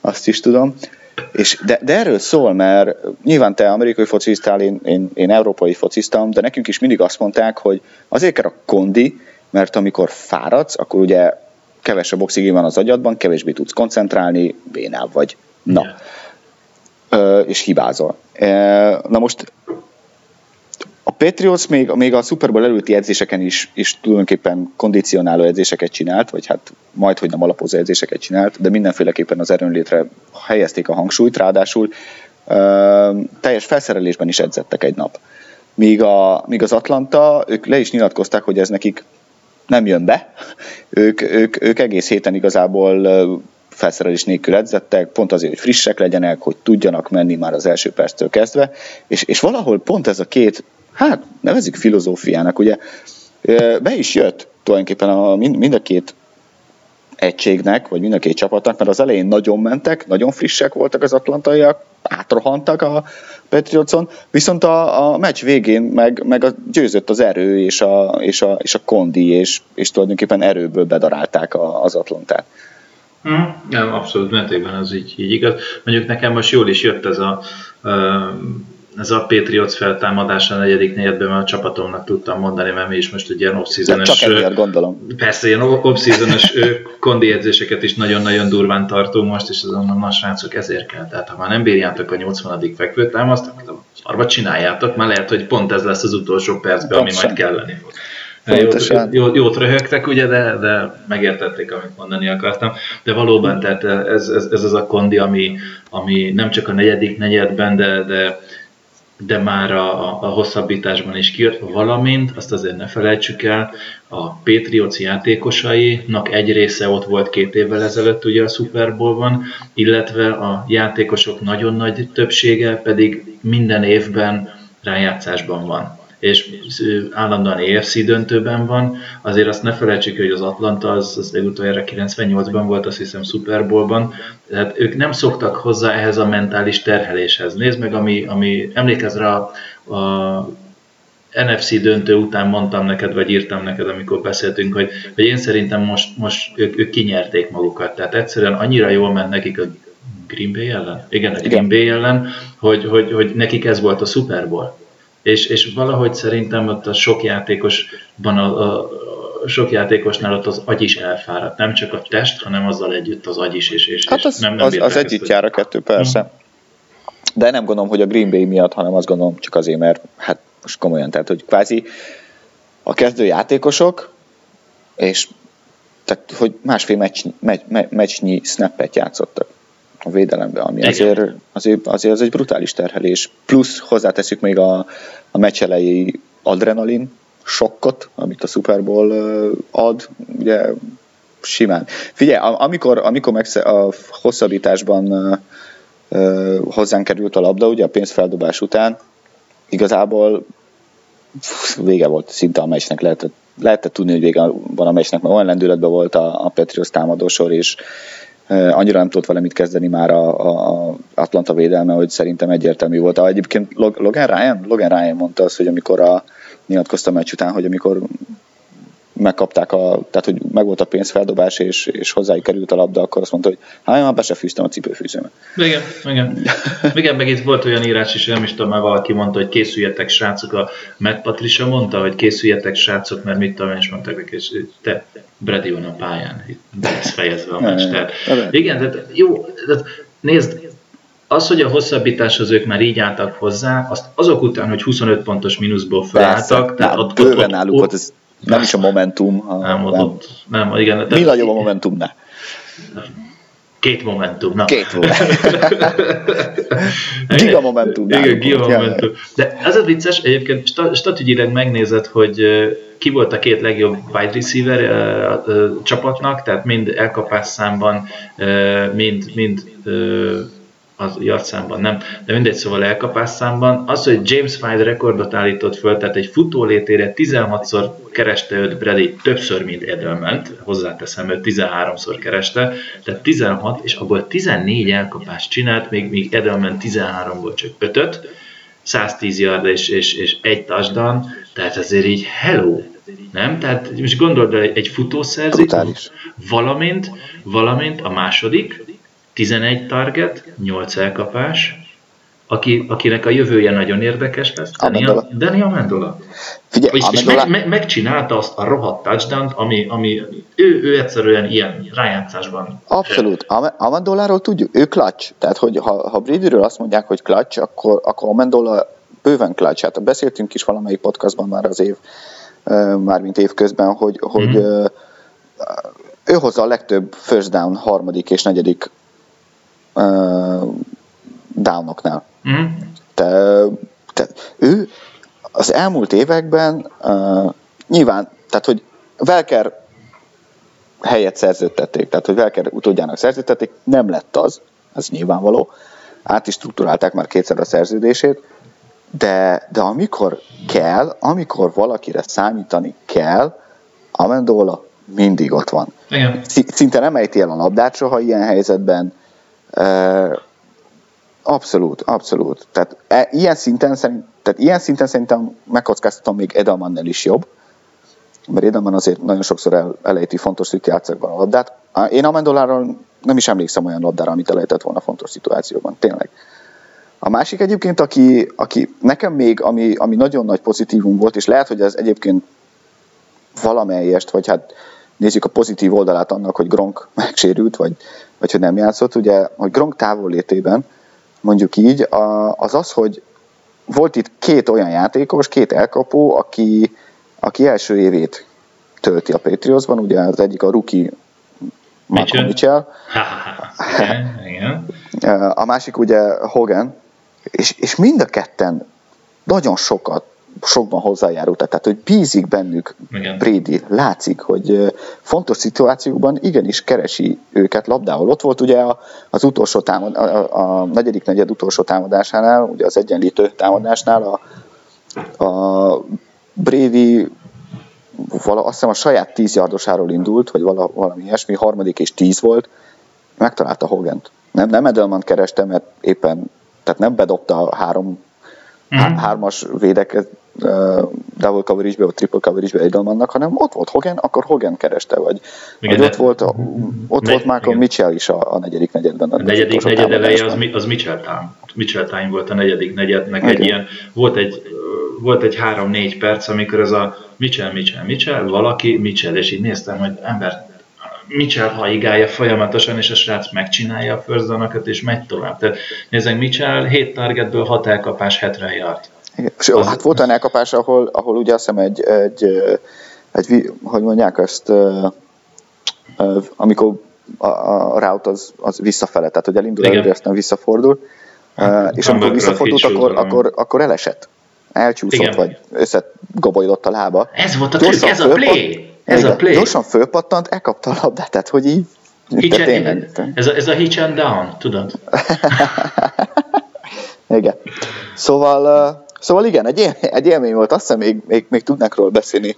Azt is tudom. És de, de erről szól, mert nyilván te amerikai fociztál, én, én, én európai fociztam, de nekünk is mindig azt mondták, hogy azért kell a kondi, mert amikor fáradsz, akkor ugye kevesebb oxigén van az agyadban, kevésbé tudsz koncentrálni, bénább vagy. Na. Ö, és hibázol. Na most a Patriots még, még a Super Bowl előtti edzéseken is, is tulajdonképpen kondicionáló edzéseket csinált, vagy hát majd, hogy nem alapozó edzéseket csinált, de mindenféleképpen az erőnlétre helyezték a hangsúlyt, ráadásul ö, teljes felszerelésben is edzettek egy nap. Míg, a, míg az Atlanta, ők le is nyilatkozták, hogy ez nekik nem jön be. Ők, ők, ők egész héten igazából felszerelés nélkül edzettek, pont azért, hogy frissek legyenek, hogy tudjanak menni már az első perctől kezdve, és, és valahol pont ez a két hát nevezik filozófiának, ugye be is jött tulajdonképpen a, mind a két egységnek, vagy mind a két csapatnak, mert az elején nagyon mentek, nagyon frissek voltak az atlantaiak, átrohantak a Patriotson, viszont a, a meccs végén meg, meg a, győzött az erő és a, és a, és a kondi, és, és tulajdonképpen erőből bedarálták a, az Atlantát. Mm, nem, abszolút mértékben az így, így igaz. Mondjuk nekem most jól is jött ez a ez a Patriots feltámadása a negyedik negyedben, mert a csapatomnak tudtam mondani, mert mi is most egy ilyen off Csak emiatt gondolom. Persze, ilyen off kondi edzéseket is nagyon-nagyon durván tartunk most, és azon a srácok ezért kell. Tehát ha már nem bírjátok a 80. fekvőtámaszt, akkor arra csináljátok, már lehet, hogy pont ez lesz az utolsó percben, ami majd kelleni fog. Jót, jót, jót röhögtek, ugye, de, de megértették, amit mondani akartam. De valóban, tehát ez, ez, ez az a kondi, ami, ami nem csak a negyedik negyedben, de, de de már a, a hosszabbításban is kijött, valamint azt azért ne felejtsük el, a Patriots játékosainak egy része ott volt két évvel ezelőtt ugye a Super Bowl-ban, illetve a játékosok nagyon nagy többsége pedig minden évben rájátszásban van és állandóan EFC döntőben van. Azért azt ne felejtsük, hogy az Atlanta az, az legutoljára 98-ban volt, azt hiszem Super Bowl-ban, tehát ők nem szoktak hozzá ehhez a mentális terheléshez. Nézd meg, ami, ami emlékezz rá a, a NFC döntő után mondtam neked, vagy írtam neked, amikor beszéltünk, hogy, hogy én szerintem most, most ők, ők kinyerték magukat. Tehát egyszerűen annyira jól ment nekik a Green Bay ellen? Igen, a Green Bay ellen, hogy, hogy, hogy nekik ez volt a Super Bowl és, és valahogy szerintem ott a sok játékosban a, a, sok játékosnál ott az agy is elfáradt, nem csak a test, hanem azzal együtt az agy is. És, és, hát az, nem, nem az, az együtt jár a kettő, persze. Hmm. De nem gondolom, hogy a Green Bay miatt, hanem azt gondolom csak azért, mert hát most komolyan, tehát hogy kvázi a kezdő játékosok, és tehát, hogy másfél meccs, meccs, meccsnyi snappet játszottak a védelembe, ami azért, azért, azért az egy brutális terhelés. Plusz hozzáteszük még a, a meccs elejé adrenalin sokkot, amit a Super Bowl ad, ugye simán. Figyelj, amikor, amikor megsze, a hosszabbításban hozzánk került a labda, ugye a pénzfeldobás után, igazából vége volt szinte a meccsnek, lehetett, lehetett tudni, hogy vége van a meccsnek, mert olyan lendületben volt a, a Petrius támadósor, és, annyira nem tudott vele mit kezdeni már a, a Atlanta védelme, hogy szerintem egyértelmű volt. Egyébként Logan Ryan, Logan Ryan mondta azt, hogy amikor a, nyilatkozta a meccs után, hogy amikor megkapták a, tehát hogy megvolt a pénzfeldobás, és, és hozzájuk került a labda, akkor azt mondta, hogy hát már be se fűztem a cipőfűzőmet. Igen, igen. igen, meg itt volt olyan írás is, nem is tudom, már valaki mondta, hogy készüljetek srácok, a Matt Patricia mondta, hogy készüljetek srácok, mert mit tudom, és mondták neki, és te Brady van a pályán, be lesz fejezve a meccs. Tehát, igen, tehát jó, tehát nézd, az, hogy a hosszabbításhoz ők már így álltak hozzá, azt azok után, hogy 25 pontos mínuszból felálltak, tehát ott, ott, ott, ott, nem is a Momentum. A, nem, nem. Ott, nem, igen. Mi nagyobb a Momentumnál? Két momentum, na. Két momentum. giga momentum. Igen, giga momentum. De ez a vicces, egyébként statügyileg megnézed, hogy ki volt a két legjobb wide receiver a, a, a csapatnak, tehát mind elkapás számban, mind, mind az yardszámban nem, de mindegy, szóval elkapás számban. Az, hogy James White rekordot állított föl, tehát egy futó létére 16-szor kereste őt Brady, többször, mint Edelment, hozzáteszem, őt 13-szor kereste, tehát 16, és abból 14 elkapást csinált, még, még Edelman 13-ból csak 5 110 yard és, és, és egy touchdown, tehát azért így hello, nem? Tehát most gondold el, egy futószerzés, valamint, valamint a második, 11 target, 8 elkapás, aki, akinek a jövője nagyon érdekes lesz, Amendola. Dani Amendola. Figyelj, és, Amendola... és meg, meg, megcsinálta azt a rohadt touchdown ami, ami ő, ő egyszerűen ilyen rájátszásban. Abszolút. Amendoláról tudjuk, ő clutch. Tehát, hogy ha, ha Bradyről azt mondják, hogy clutch, akkor, akkor Amendola bőven clutch. Hát beszéltünk is valamelyik podcastban már az év, mármint év közben, hogy, mm. hogy mhm. ő hozza a legtöbb first down harmadik és negyedik uh, downoknál. Mm. Te, te, ő az elmúlt években uh, nyilván, tehát hogy Velker helyet szerződtették, tehát hogy Velker utódjának szerződtették, nem lett az, ez nyilvánvaló, át is struktúrálták már kétszer a szerződését, de, de amikor kell, amikor valakire számítani kell, Amendola mindig ott van. Igen. Szinte nem ejti el a labdát soha ilyen helyzetben, Abszolút, abszolút. Tehát e, ilyen szinten, szerint, tehát ilyen szinten szerintem megkockáztatom még Edelmannel is jobb, mert Edelman azért nagyon sokszor el, elejti fontos szituációkban a labdát. Én Amendoláról nem is emlékszem olyan labdára, amit elejtett volna fontos szituációban, tényleg. A másik egyébként, aki, aki nekem még, ami, ami nagyon nagy pozitívum volt, és lehet, hogy ez egyébként valamelyest, vagy hát nézzük a pozitív oldalát annak, hogy Gronk megsérült, vagy, vagy hogy nem játszott, ugye, hogy Gronk távollétében, mondjuk így, az az, hogy volt itt két olyan játékos, két elkapó, aki, aki első évét tölti a Patriotsban, ugye az egyik a rookie Malcolm Mitchell, a másik ugye Hogan, és, és mind a ketten nagyon sokat sokban hozzájárult, tehát hogy bízik bennük Igen. Brady, látszik, hogy fontos szituációkban igenis keresi őket labdával. Ott volt ugye az utolsó támad, a, a negyedik negyed utolsó támadásánál, ugye az egyenlítő támadásnál a, a Brady vala, azt hiszem a saját 10 yardosáról indult, vagy vala, valami ilyesmi, harmadik és 10 volt, megtalálta Hogent. Nem, nem Edelman kereste, mert éppen, tehát nem bedobta a három mm. hármas védeket double coverage-be, vagy triple coverage-be Edelmannak, hanem ott volt Hogan, akkor Hogan kereste, vagy, igen, vagy ott, volt, a, ott ne, volt Malcolm igen. Mitchell is a, a negyedik negyedben. A negyedik negyed eleje az, az Mitchell time. Mitchell time volt a negyedik negyednek okay. egy ilyen, volt egy, volt egy három-négy perc, amikor ez a Mitchell, Mitchell, Mitchell, valaki Mitchell, és így néztem, hogy ember, Mitchell haigálja folyamatosan, és a srác megcsinálja a first és megy tovább. Tehát nézzük, Mitchell 7 targetből 6 elkapás, 70 yard. Igen. És az, hát volt olyan elkapás, ahol, ahol ugye azt hiszem egy, egy, egy, hogy mondják ezt, amikor a, a route az, az visszafele, tehát hogy elindul előre, aztán visszafordul, hát, és amikor visszafordult, akkor, akkor, akkor elesett. Elcsúszott, Igen. vagy összegobolyodott a lába. Ez volt a trükk, ez a play! Ez Igen, a play. Gyorsan fölpattant, elkapta a labdát, tehát hogy így... Hitch tényleg, ez, a, ez a hitch and down, tudod? Igen. Szóval, szóval igen, egy, él, egy élmény volt, azt hiszem még, még, még tudnak róla beszélni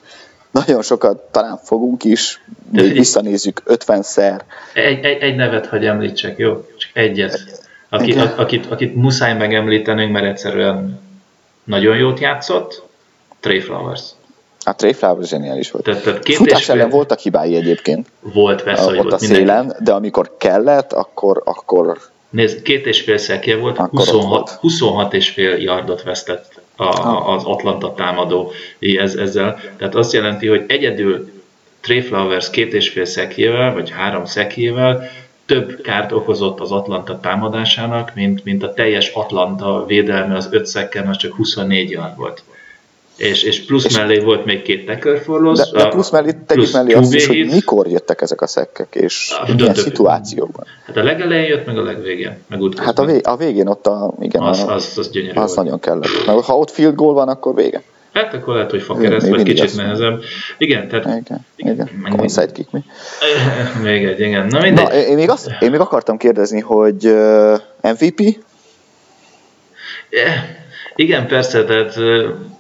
nagyon sokat, talán fogunk is, még visszanézzük 50-szer. Egy, egy, egy nevet hagy említsek, jó? Csak egyet. Aki, a, akit, akit muszáj megemlítenünk, mert egyszerűen nagyon jót játszott, Trey Flowers. A Trey Flowers zseniális volt. Tehát, tehát két Futás ellen voltak hibái egyébként. Volt, persze, hogy ott volt a szélen, mindenki. de amikor kellett, akkor, akkor Nézd, két és fél szekje volt, 26, 26 és fél yardot vesztett a, az Atlanta támadó ez, ezzel. Tehát azt jelenti, hogy egyedül Trey Flowers két és fél szekjével, vagy három szekjével több kárt okozott az Atlanta támadásának, mint, mint a teljes Atlanta védelme az öt szekkel, az csak 24 yard volt. És, és plusz és mellé volt még két for De, de plusz mellé tegyük mellé azt is, hogy mikor jöttek ezek a szekkek, és a, milyen döntő. szituációban. Hát a legelején jött, meg a legvégén, meg. Hát a, vég, a végén ott a, igen, az, a, az, az gyönyörű Az volt. nagyon kellett. Meg ha ott field goal van, akkor vége. Hát akkor lehet, hogy fakereszt, vagy kicsit nehezebb. Igen, tehát... Igen, igen. Common sidekick mi? még egy, igen. Na mindegy. Na, én még, azt, én még akartam kérdezni, hogy uh, MVP? Yeah. Igen, persze, tehát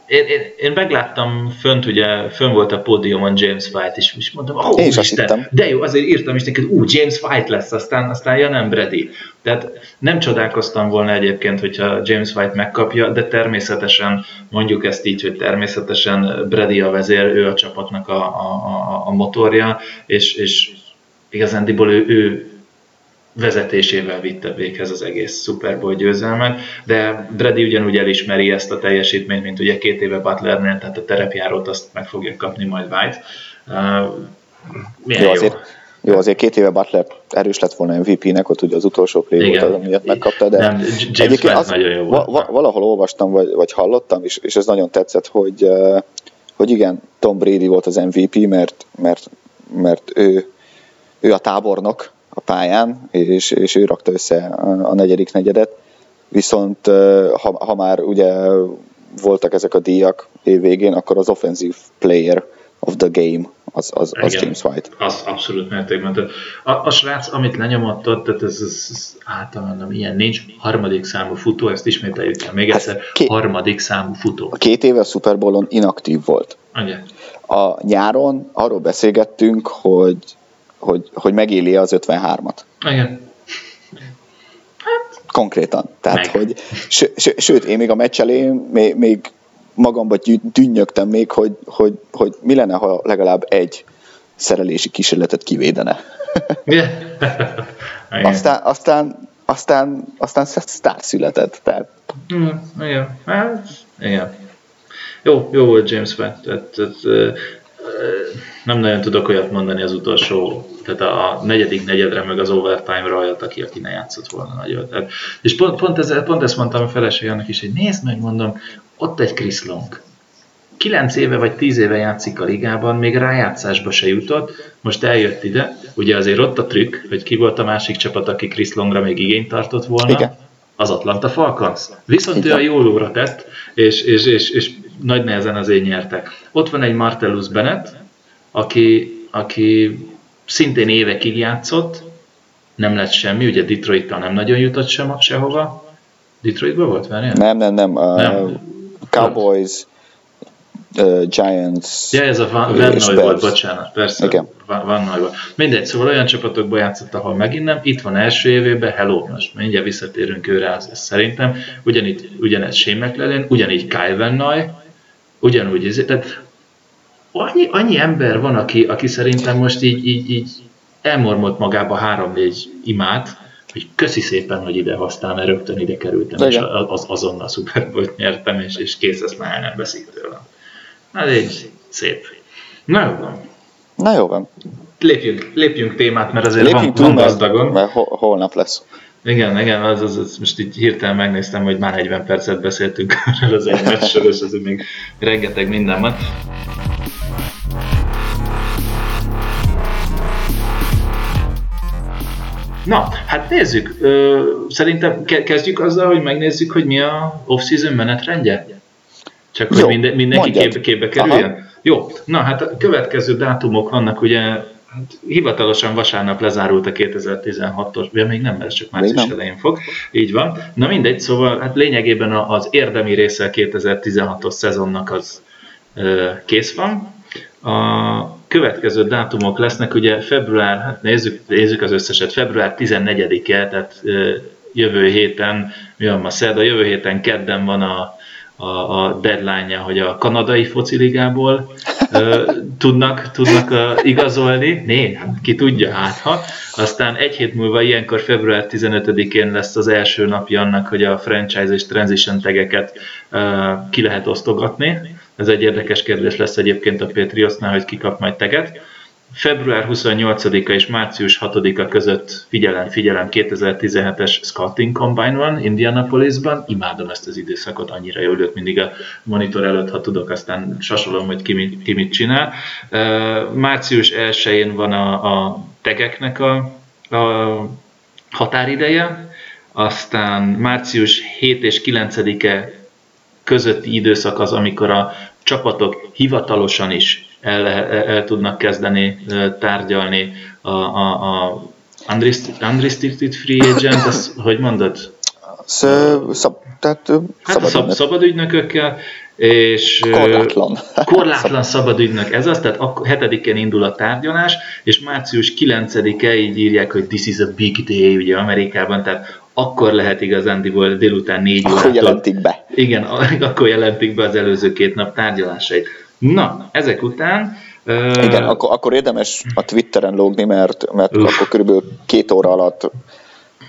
én, én, én megláttam fönt, ugye fönn volt a pódiumon James White is, és mondtam, ó, oh, Isten, de jó, azért írtam is neked, ú, James White lesz, aztán, aztán ja nem Brady. Tehát nem csodálkoztam volna egyébként, hogyha James White megkapja, de természetesen, mondjuk ezt így, hogy természetesen Brady a vezér, ő a csapatnak a, a, a, a motorja, és, és igazándiból ő, ő vezetésével vitte véghez az egész Super Bowl győzelmet, de Brady ugyanúgy elismeri ezt a teljesítményt, mint ugye két éve Butlernél, tehát a terepjárót azt meg fogja kapni majd White. Uh, milyen jó, azért, jó. jó, azért két éve Butler erős lett volna MVP-nek, ott ugye az utolsó play Igen. volt az, amiatt megkapta, de Nem, egyébként az, nagyon jó volt. Va, valahol olvastam, vagy, vagy hallottam, és, és ez nagyon tetszett, hogy, hogy igen, Tom Brady volt az MVP, mert, mert, mert ő, ő a tábornok, a pályán, és, és ő rakta össze a negyedik negyedet. Viszont ha, ha már ugye voltak ezek a díjak év végén, akkor az offensive player of the game az, az, az Igen, James White. Az abszolút mértékben. A, a srác, amit lenyomott ott, tehát ez, ez, ez általában ilyen nincs. Harmadik számú futó, ezt ismételjük el még hát egyszer. Két, harmadik számú futó. A két éve a Super Bowl-on inaktív volt. Igen. A nyáron arról beszélgettünk, hogy hogy, hogy megéli az 53-at. Igen. Hát, Konkrétan. Tehát, meg. hogy, ső, ső, sőt, én még a meccs elén még, még magamba dünnyögtem még, hogy, hogy, hogy mi lenne, ha legalább egy szerelési kísérletet kivédene. aztán, aztán, aztán, aztán sztár született. Tehát... Mm, igen, hát, igen. Jó, jó volt James Webb. Tehát, tehát, nem nagyon tudok olyat mondani az utolsó, tehát a negyedik negyedre, meg az overtime-ra olyat, aki, aki ne játszott volna nagyon. Tehát, és pont, pont, ez, pont ezt mondtam a feleségemnek is, hogy nézd meg, mondom, ott egy Chris Long. Kilenc éve vagy tíz éve játszik a ligában, még rájátszásba se jutott, most eljött ide, ugye azért ott a trükk, hogy ki volt a másik csapat, aki Chris Longra még igényt tartott volna, Igen. az Atlanta Falcons. Viszont Igen. ő a jól óra tett, és, és, és, és nagy nehezen azért nyertek. Ott van egy Martellus Bennett, aki, aki szintén évekig játszott, nem lett semmi, ugye Detroit-tal nem nagyon jutott sem, sehova. Detroitban volt, várjál? Nem, nem, nem. Uh, nem. Cowboys, uh, Giants. Ja, ez a Van, Van Noy volt, bocsánat, persze. Igen. Van, Van Noy volt. Mindegy, szóval olyan csapatokban játszott, ahol megint nem. Itt van első évében, hello, most mindjárt visszatérünk őre, az, ez szerintem. Ugyanígy, ugyanez Shane McLaren, ugyanígy Kyle Van Noy, ugyanúgy, tehát annyi, annyi ember van, aki, aki szerintem most így, így, így elmormolt magába három-négy imát, hogy köszi szépen, hogy ide hoztál, mert rögtön ide kerültem, és az, azonnal Super Bowl nyertem, és, és kész, ezt már el nem veszik tőlem. Ez egy szép. Na jó van. Na jó van. Lépjünk, lépjünk témát, mert azért lépjünk van, túl, van gazdagon. Mert, mert holnap lesz. Igen, igen, az, az, az, most így hirtelen megnéztem, hogy már 40 percet beszéltünk erről az egy meccsről, és azért még rengeteg minden van. Na, hát nézzük. Szerintem kezdjük azzal, hogy megnézzük, hogy mi a off-season menetrendje? Csak hogy minden, mindenki képbe, képbe kerüljön? Aha. Jó, na hát a következő dátumok vannak, ugye hát hivatalosan vasárnap lezárult a 2016-os, ja még nem, mert csak március elején fog, így van. Na mindegy, szóval hát lényegében az érdemi része a 2016-os szezonnak az ö, kész van. A következő dátumok lesznek, ugye február, hát nézzük, nézzük az összeset, február 14-e, tehát jövő héten, mi van ma szerda, jövő héten kedden van a, a, a deadline-ja, hogy a kanadai fociligából ö, tudnak, tudnak ö, igazolni. Né, hát ki tudja, hát ha. Aztán egy hét múlva, ilyenkor február 15-én lesz az első napja annak, hogy a franchise és transition tegeket ö, ki lehet osztogatni. Ez egy érdekes kérdés lesz egyébként a Patriotsnál, hogy ki kap majd teget. Február 28-a és március 6-a között figyelem, figyelem 2017-es Scouting Combine van Indianapolisban. Imádom ezt az időszakot, annyira jól jött mindig a monitor előtt, ha tudok, aztán sasolom, hogy ki mit, ki mit csinál. Március 1-én van a, a tegeknek a, a határideje, aztán március 7 és 9-e közötti időszak az, amikor a csapatok hivatalosan is el, el, el tudnak kezdeni tárgyalni a, a, a unrestricted free agent, az, hogy mondod? Szab, tehát hát szabad, szab, szabad ügynökökkel, és korlátlan. korlátlan szabad ügynök ez az, tehát akkor 7-én indul a tárgyalás, és március 9-e így írják, hogy this is a big day ugye Amerikában, tehát akkor lehet igazándiból délután négy órától. Akkor jelentik be. Igen, akkor jelentik be az előző két nap tárgyalásait. Na, ezek után... Igen, uh, akkor, akkor érdemes a Twitteren lógni, mert, mert akkor körülbelül két óra alatt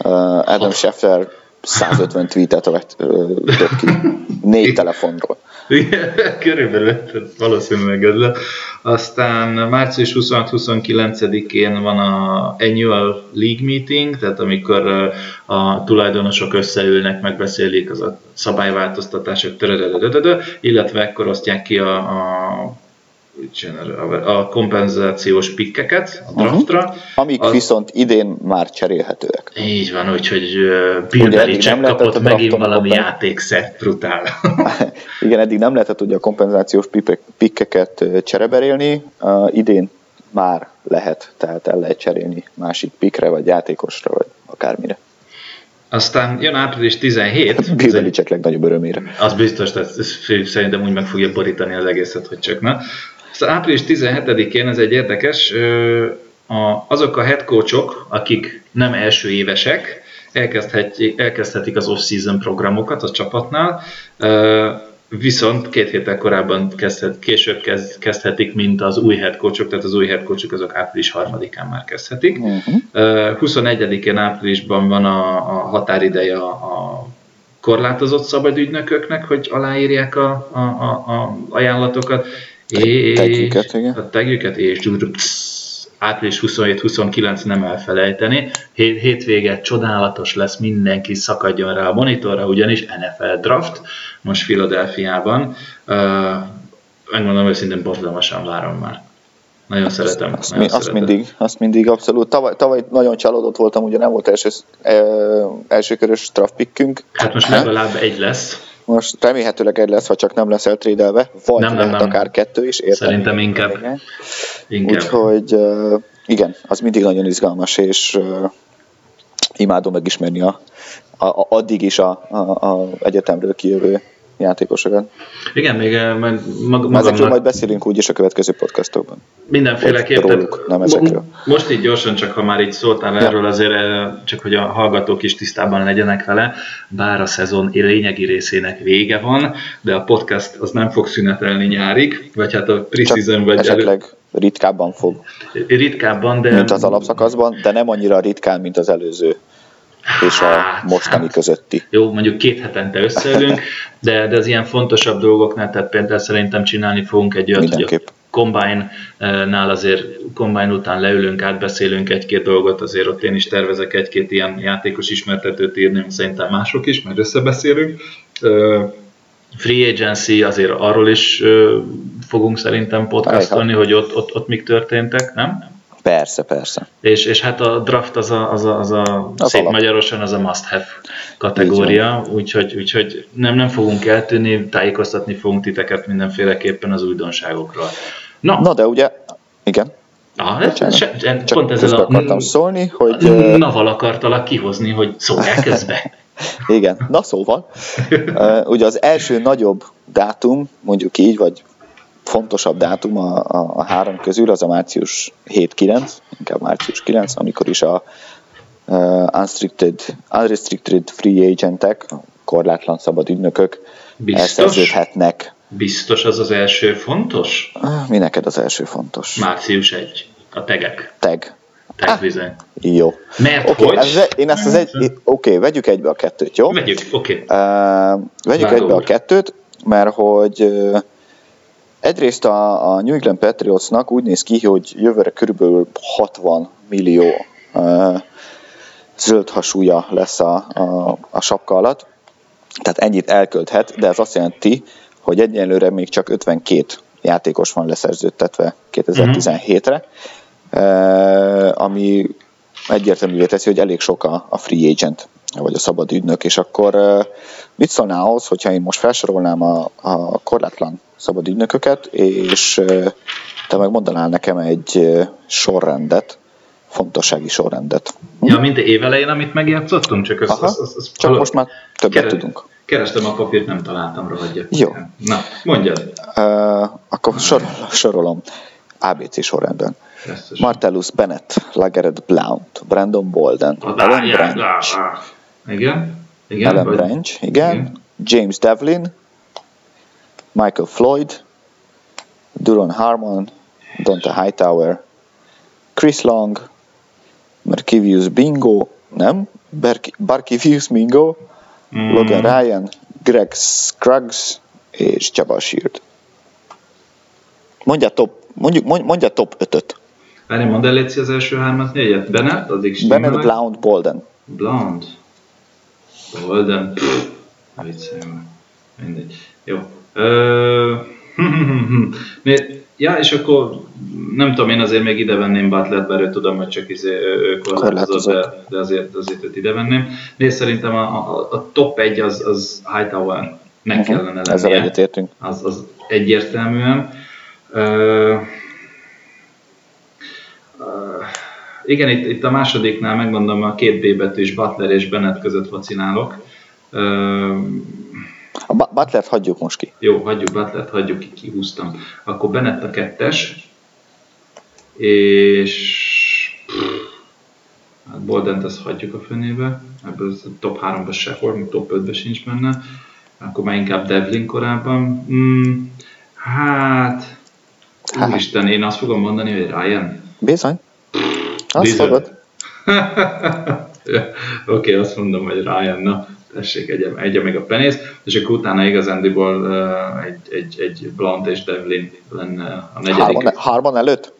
uh, Adam Schefter 150 tweetet vett uh, ki. Négy telefonról. Körülbelül valószínűleg ez lesz. Aztán március 26-29-én van a Annual League Meeting, tehát amikor a tulajdonosok összeülnek, megbeszélik az a szabályváltoztatások, illetve ekkor osztják ki a, a a kompenzációs pikkeket a mhm. draftra. Uh-huh. Amik az... viszont idén már cserélhetőek. Így van, úgyhogy Bill Belichick kapott megint valami kompen... játékszert, brutál. Igen, eddig nem lehetett ugye a kompenzációs pikkeket csereberélni, uh, idén már lehet, tehát el lehet cserélni másik pikre, vagy játékosra, vagy akármire. Aztán jön április 17. Bill Belichick legnagyobb örömére. Az biztos, tehát szerintem úgy meg fogja borítani az egészet, hogy csak na. Szóval április 17-én ez egy érdekes, azok a head coachok, akik nem első évesek, elkezdhetik az off-season programokat a csapatnál. Viszont két héttel korábban kezdhet, később kezd, kezdhetik, mint az új head coachok, tehát az új head coachok azok április 3-án már kezdhetik. Uh-huh. Uh, 21-én áprilisban van a, a határideje a, a korlátozott szabadügynököknek, hogy aláírják a, a, a, a ajánlatokat. És tegjüket, igen. A tegjüket, és április 27-29 nem elfelejteni. Hét, hétvége csodálatos lesz, mindenki szakadjon rá a monitorra, ugyanis NFL draft most Philadelphiában. Uh, megmondom őszintén, borzalmasan várom már. Nagyon szeretem. Azt, nagyon azt, szeretem. mindig, azt mindig abszolút. Tavaly, tavaly nagyon csalódott voltam, ugye nem volt első, elsőkörös draft pickünk. Hát most legalább egy lesz. Most remélhetőleg egy lesz, ha csak nem lesz eltrédelve, vagy nem, nem, nem. akár kettő is. Értem Szerintem inkább. inkább. Úgyhogy igen, az mindig nagyon izgalmas, és imádom megismerni a, a, a, addig is a, a, a egyetemről kijövő játékosokat. Igen, még eh, mag, magamnak... Ezekről majd beszélünk úgyis a következő podcastokban. Mindenféleképpen. Nem ezekről. Most így gyorsan, csak ha már így szóltál ja. erről, azért eh, csak hogy a hallgatók is tisztában legyenek vele, bár a szezon lényegi részének vége van, de a podcast az nem fog szünetelni nyárig, vagy hát a preseason vagy esetleg elő... ritkábban fog. Ritkábban, de... Mint az alapszakaszban, de nem annyira ritkán, mint az előző és a hát, mostani hát, közötti. Jó, mondjuk két hetente összeülünk, de, de az ilyen fontosabb dolgoknál, tehát például szerintem csinálni fogunk egy olyat, hogy a Combine-nál azért Combine után leülünk, átbeszélünk egy-két dolgot, azért ott én is tervezek egy-két ilyen játékos ismertetőt írni, szerintem mások is, mert összebeszélünk. Free Agency, azért arról is fogunk szerintem podcastolni, hogy ott, ott, ott mik történtek, nem? Persze, persze. És, és hát a draft az a, az a, az a az szép alap. magyarosan az a must-have kategória, úgyhogy, úgyhogy nem, nem fogunk eltűnni, tájékoztatni fogunk titeket mindenféleképpen az újdonságokról. Na, Na de ugye, igen. Ah, se, Csak pont ezzel a... akartam szólni, hogy... Naval akartalak kihozni, hogy szólják közbe. Igen, na szóval, ugye az első nagyobb dátum, mondjuk így, vagy fontosabb dátum a, a, a három közül az a március 7-9, inkább március 9, amikor is a uh, unrestricted, unrestricted free agentek, korlátlan szabad ügynökök elszerződhetnek. Biztos az az első fontos? Mi neked az első fontos? Március 1. A tegek. Teg. Teg ah, bizony. Jó. Mert okay, hogy? Ez, én ezt az egy... Oké, okay, vegyük egybe a kettőt, jó? Vegyük, oké. Okay. Uh, vegyük Vágó. egybe a kettőt, mert hogy uh, Egyrészt a, a New England Patriotsnak úgy néz ki, hogy jövőre körülbelül 60 millió uh, zöld hasúja lesz a, a, a sapka alatt, tehát ennyit elkölthet, de ez azt jelenti, hogy egyelőre még csak 52 játékos van leszerződtetve 2017-re, uh, ami egyértelművé teszi, hogy elég sok a, a free agent, vagy a szabad ügynök, és akkor mit szólnál ahhoz, hogyha én most felsorolnám a, a korlátlan szabad ügynököket, és te meg mondanál nekem egy sorrendet, fontossági sorrendet. Ja, mint évelején, amit megjátszottunk, csak, az, Aha, az, az, az csak most már többet keres, tudunk. Kerestem a papírt, nem találtam, rohadja. Jó. Na, mondjad. Uh, akkor sorol, sorolom. ABC sorrendben. Martellus Bennett, Lagered Blount, Brandon Bolden, Alan Branch. Igen? Igen, Alan vagy? Branch, igen. igen. James Devlin, Michael Floyd, Duron Harmon, Donta Hightower, Chris Long, Markivius Bingo, nem? Barkivius Bingo, mm. Logan Ryan, Greg Scruggs és Jabba Shield. Mondja top, mondjuk, mondja top 5-öt. Várj, mondd el az első hármat, négyet. Bennett, addig is Bennett, Blount, Bolden. Blount. Bolden. Pff, Mindegy. Jó. ja, és akkor nem tudom, én azért még ide venném Butler, bár tudom, hogy csak izé, ő korlátozott, de, de azért, azért őt ide venném. Nézd, szerintem a, a, a top 1 az, az Hightower-nek uh-huh. kellene lennie. Ezzel egyetértünk. Az, az egyértelműen. Uh, uh, igen, itt, itt a másodiknál megmondom, a két B betűs Butler és Bennett között vacinálok. Uh, a Butlert hagyjuk most ki. Jó, hagyjuk Butlert, hagyjuk ki, kihúztam. Akkor Bennett a kettes, és hát Boldent azt hagyjuk a fenébe, ebből a top 3-ba sehol, még top 5-be sincs benne. akkor már inkább Devlin korábban. Hmm, hát, hát. Úristen, én azt fogom mondani, hogy Ryan. Bizony. Azt Bizony. fogod. Oké, okay, azt mondom, hogy Ryan, na, tessék, egye, egye meg a penész, és akkor utána igazándiból egy, egy, egy Blunt és Devlin lenne a negyedik. Hárman, hárman előtt?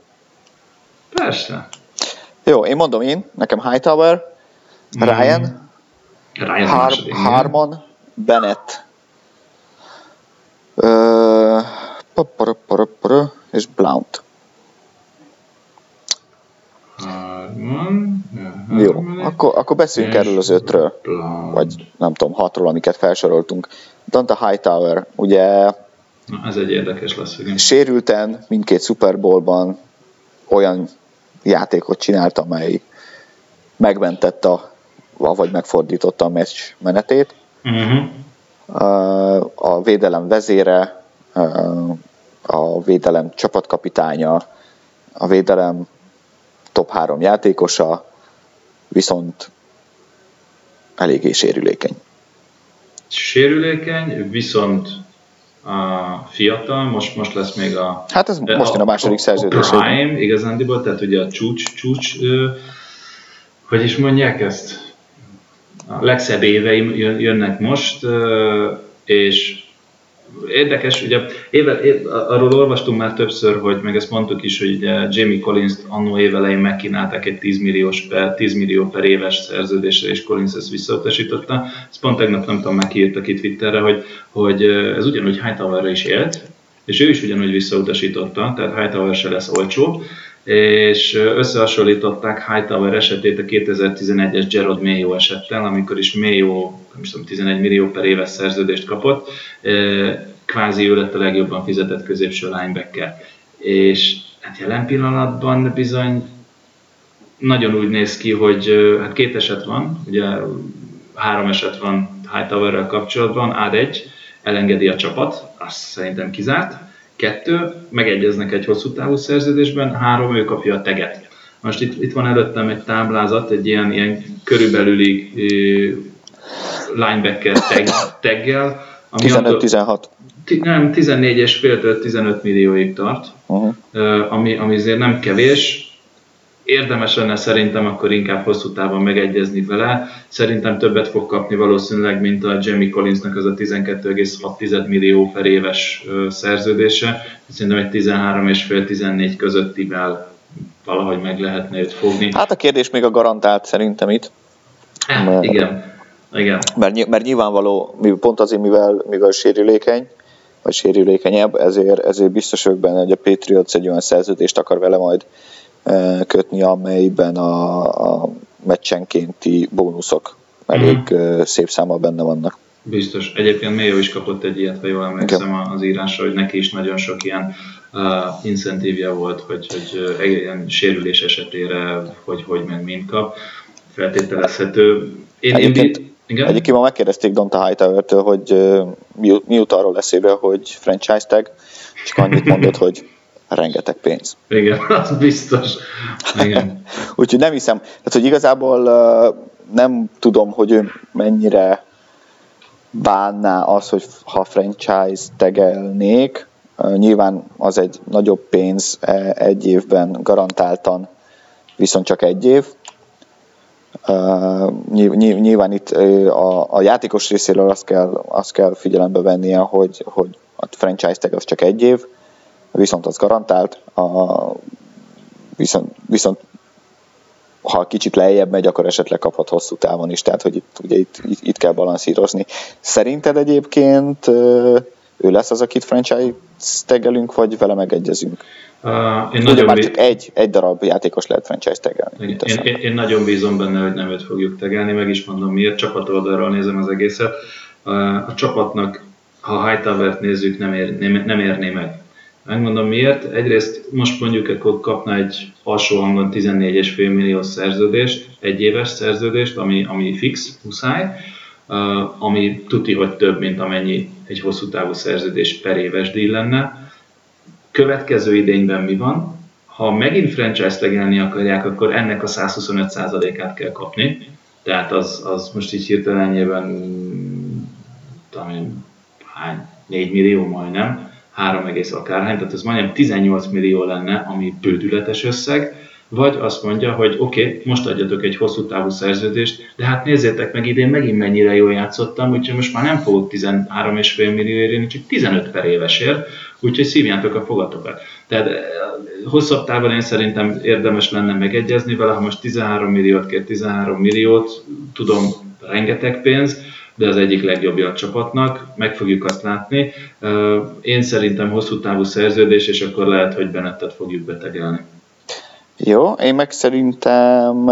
Persze. Jó, én mondom én, nekem Hightower, Ryan, mm. Ryan Har- Harmon, Bennett, uh, és Blount. Harmon, Jó, akkor, akkor beszéljünk erről az ötről, vagy nem tudom, hatról, amiket felsoroltunk. Dante Hightower, ugye Na, ez egy érdekes lesz, igen. Sérülten mindkét Super Bowlban olyan játékot csinált, amely megmentette, a, vagy megfordította a meccs menetét. Uh-huh. A védelem vezére, a védelem csapatkapitánya, a védelem top három játékosa, viszont eléggé sérülékeny. Sérülékeny, viszont a fiatal, most, most lesz még a... Hát ez most jön a második szerződés. A prime, igazándiból, tehát ugye a csúcs, csúcs, hogy is mondják ezt? A legszebb éveim jönnek most, és érdekes, ugye éve, éve, arról olvastunk már többször, hogy meg ezt mondtuk is, hogy ugye Jamie Collins-t annó évelején megkínálták egy 10, milliós per, 10 millió per éves szerződésre, és Collins ezt visszautasította. Ezt pont tegnap nem tudom, megírtak itt Twitterre, hogy, hogy ez ugyanúgy Hightowerre is élt, és ő is ugyanúgy visszautasította, tehát Hightower se lesz olcsó, és összehasonlították Hightower esetét a 2011-es Gerard Mayo esettel, amikor is Mayo nem tudom, 11 millió per éves szerződést kapott, kvázi ő lett a legjobban fizetett középső linebacker. És hát jelen pillanatban bizony nagyon úgy néz ki, hogy hát két eset van, ugye három eset van Hightowerrel kapcsolatban, ad egy, elengedi a csapat, azt szerintem kizárt, Kettő, megegyeznek egy hosszú távú szerződésben, három, ő kapja a teget. Most itt, itt van előttem egy táblázat, egy ilyen, ilyen körülbelüli linebacker tag, taggel. 15-16. Nem, 14 és fél 15 millióig tart, uh-huh. uh, ami, ami azért nem kevés, érdemes lenne szerintem akkor inkább hosszú távon megegyezni vele. Szerintem többet fog kapni valószínűleg, mint a Jamie Collinsnak az a 12,6 millió per éves szerződése. Szerintem egy 13,5-14 közöttivel valahogy meg lehetne őt fogni. Hát a kérdés még a garantált szerintem itt. Hát, mert, igen. igen. Mert, mert nyilvánvaló, pont azért, mivel, mivel sérülékeny, vagy sérülékenyebb, ezért, ezért biztos vagyok benne, hogy a Patriots egy olyan szerződést akar vele majd kötni, amelyben a, a meccsenkénti bónuszok elég mm. szép számmal benne vannak. Biztos. Egyébként Mayo is kapott egy ilyet, ha jól emlékszem okay. az írásra, hogy neki is nagyon sok ilyen uh, incentívja volt, hogy, hogy uh, ilyen sérülés esetére, hogy hogy meg mind kap. Feltételezhető. Én, Egyébként, én, igen? Egyébként ma megkérdezték Donta Hightower-től, hogy uh, mi, mi jut arról eszébe, hogy franchise tag, és annyit mondott, hogy rengeteg pénz. Igen, az biztos. Igen. Úgyhogy nem hiszem, tehát hogy igazából nem tudom, hogy ő mennyire bánná az, hogy ha franchise tegelnék, nyilván az egy nagyobb pénz e, egy évben garantáltan, viszont csak egy év. Nyilván itt a, a játékos részéről azt kell, azt kell figyelembe vennie, hogy, hogy a franchise tag az csak egy év, viszont az garantált, a, viszont, viszont ha kicsit lejjebb megy, akkor esetleg kaphat hosszú távon is, tehát hogy itt, ugye itt, itt, itt kell balanszírozni. Szerinted egyébként ő lesz az, akit franchise tegelünk, vagy vele megegyezünk? Uh, én Ugye már csak egy, egy darab játékos lehet franchise tegelni. Én, én, én, nagyon bízom benne, hogy nem őt fogjuk tegelni, meg is mondom miért, csapat oldalról nézem az egészet. A csapatnak, ha Hightower-t nézzük, nem, ér, nem, nem érné meg Megmondom miért. Egyrészt most mondjuk akkor kapna egy alsó hangon 14,5 millió szerződést, egy éves szerződést, ami, ami fix, muszáj, uh, ami tuti, hogy több, mint amennyi egy hosszú távú szerződés per éves díj lenne. Következő idényben mi van? Ha megint franchise legelni akarják, akkor ennek a 125%-át kell kapni. Tehát az, az most így hirtelenjében tudom hány, 4 millió majdnem, 3, akárhány, tehát ez majdnem 18 millió lenne, ami bődületes összeg, vagy azt mondja, hogy oké, okay, most adjatok egy hosszú távú szerződést, de hát nézzétek meg, idén megint mennyire jól játszottam, úgyhogy most már nem fogok 13,5 millió érni, csak 15 per évesért, úgyhogy szívjátok a fogatokat. Tehát eh, hosszabb távon én szerintem érdemes lenne megegyezni vele, ha most 13 milliót kér, 13 milliót, tudom, rengeteg pénz, de az egyik legjobbja a csapatnak, meg fogjuk azt látni. Én szerintem hosszú távú szerződés, és akkor lehet, hogy Bennettet fogjuk betegelni. Jó, én meg szerintem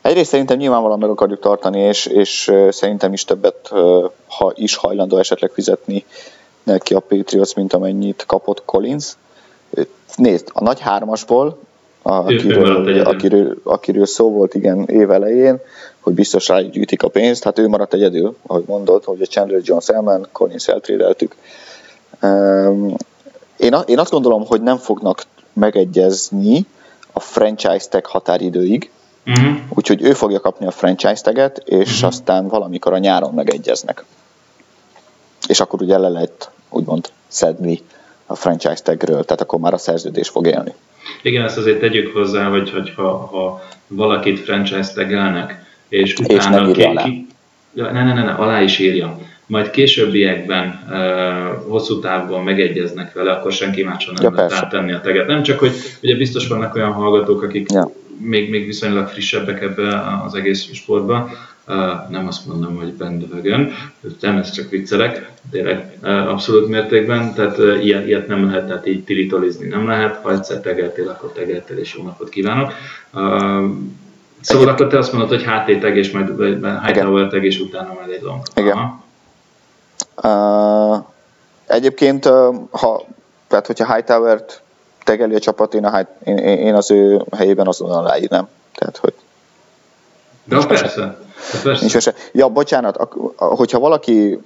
egyrészt szerintem nyilvánvalóan meg akarjuk tartani, és, és szerintem is többet, ha is hajlandó esetleg fizetni neki a Patriots, mint amennyit kapott Collins. Nézd, a nagy hármasból, akiről, akiről, akiről szó volt igen évelején, hogy biztos gyűjtik a pénzt, hát ő maradt egyedül, ahogy mondod, hogy a Chandler Jones elmen, Collins eltrédeltük. Én, én azt gondolom, hogy nem fognak megegyezni, a franchise tag határidőig, uh-huh. úgyhogy ő fogja kapni a franchise taget, és uh-huh. aztán valamikor a nyáron megegyeznek. És akkor ugye le lehet úgymond szedni a franchise tagről, tehát akkor már a szerződés fog élni. Igen, ezt azért tegyük hozzá, hogy, hogy ha, ha valakit franchise tagelnek, és utána és nem ki. Ki, ne, ne, ne, ne, alá is írja majd későbbiekben uh, hosszú távban megegyeznek vele, akkor senki máshol nem ja, lehet átenni a teget. Nem csak, hogy ugye biztos vannak olyan hallgatók, akik ja. még, még viszonylag frissebbek ebbe az egész sportba, uh, nem azt mondom, hogy bandwagon, nem, ez csak viccelek, tényleg uh, abszolút mértékben, tehát uh, ilyet, ilyet nem lehet, tehát így tilitolizni nem lehet, ha egyszer tegeltél, akkor tegeltél, és jó napot kívánok. Szóval akkor te azt mondod, hogy HT teg, és majd Hightower teg, és utána majd egy long. Igen. Aha. Uh, egyébként, ha, tehát hogyha Hightower-t tegeli a csapat, én, a, én, én az ő helyében azonnal aláírnám. Tehát, hogy de persze. persze. Nincs persze. Ja, bocsánat, hogyha valaki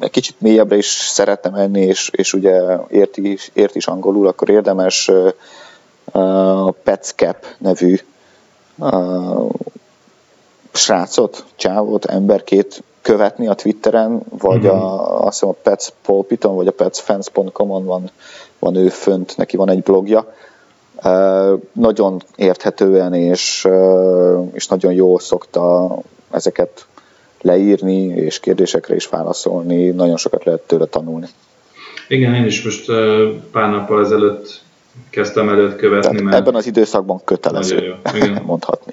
egy kicsit mélyebbre is szeretne menni, és, és ugye ért is, ért is angolul, akkor érdemes uh, Petscap nevű srácot, csávot, emberkét követni a Twitteren, vagy mm-hmm. a, azt hiszem a Pets Pulpiton, vagy a petsfans.com-on van, van ő fönt, neki van egy blogja. Uh, nagyon érthetően és, uh, és nagyon jól szokta ezeket leírni, és kérdésekre is válaszolni, nagyon sokat lehet tőle tanulni. Igen, én is most uh, pár nappal ezelőtt kezdtem előtt követni. Tehát mert ebben az időszakban kötelező, Igen. mondhatni.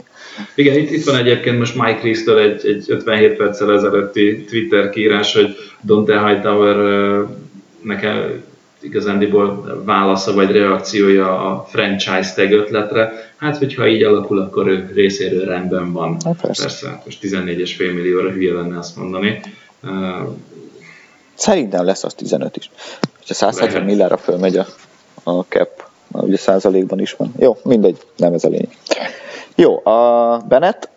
Igen, itt, itt van egyébként most Mike Reese-től egy, egy 57 perccel ezelőtti Twitter kiírás, hogy Dante Hightower nekem igazándiból válasza vagy reakciója a franchise tag ötletre. Hát, hogyha így alakul, akkor ő részéről rendben van. Hát persze. persze. Most 14,5 millióra hülye lenne azt mondani. Szerintem lesz az 15 is. Ha 170 milliára fölmegy a, a cap, ugye százalékban is van. Jó, mindegy, nem ez a lényeg. Jó, a Bennett,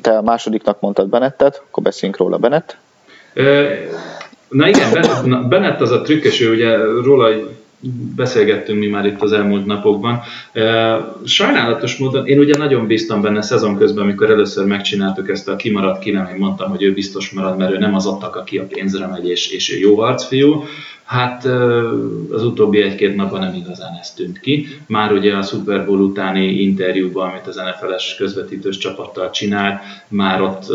te a másodiknak mondtad Bennettet, akkor beszéljünk róla Bennett. Na igen, Bennett az a trükkös, ugye róla beszélgettünk mi már itt az elmúlt napokban. Sajnálatos módon, én ugye nagyon bíztam benne szezon közben, amikor először megcsináltuk ezt a kimaradt ki, nem én mondtam, hogy ő biztos marad, mert ő nem az adtak, aki a pénzre megy, és, és jó arcfiú. Hát az utóbbi egy-két napban nem igazán ez tűnt ki. Már ugye a Super Bowl utáni interjúban, amit az NFL-es közvetítős csapattal csinál, már ott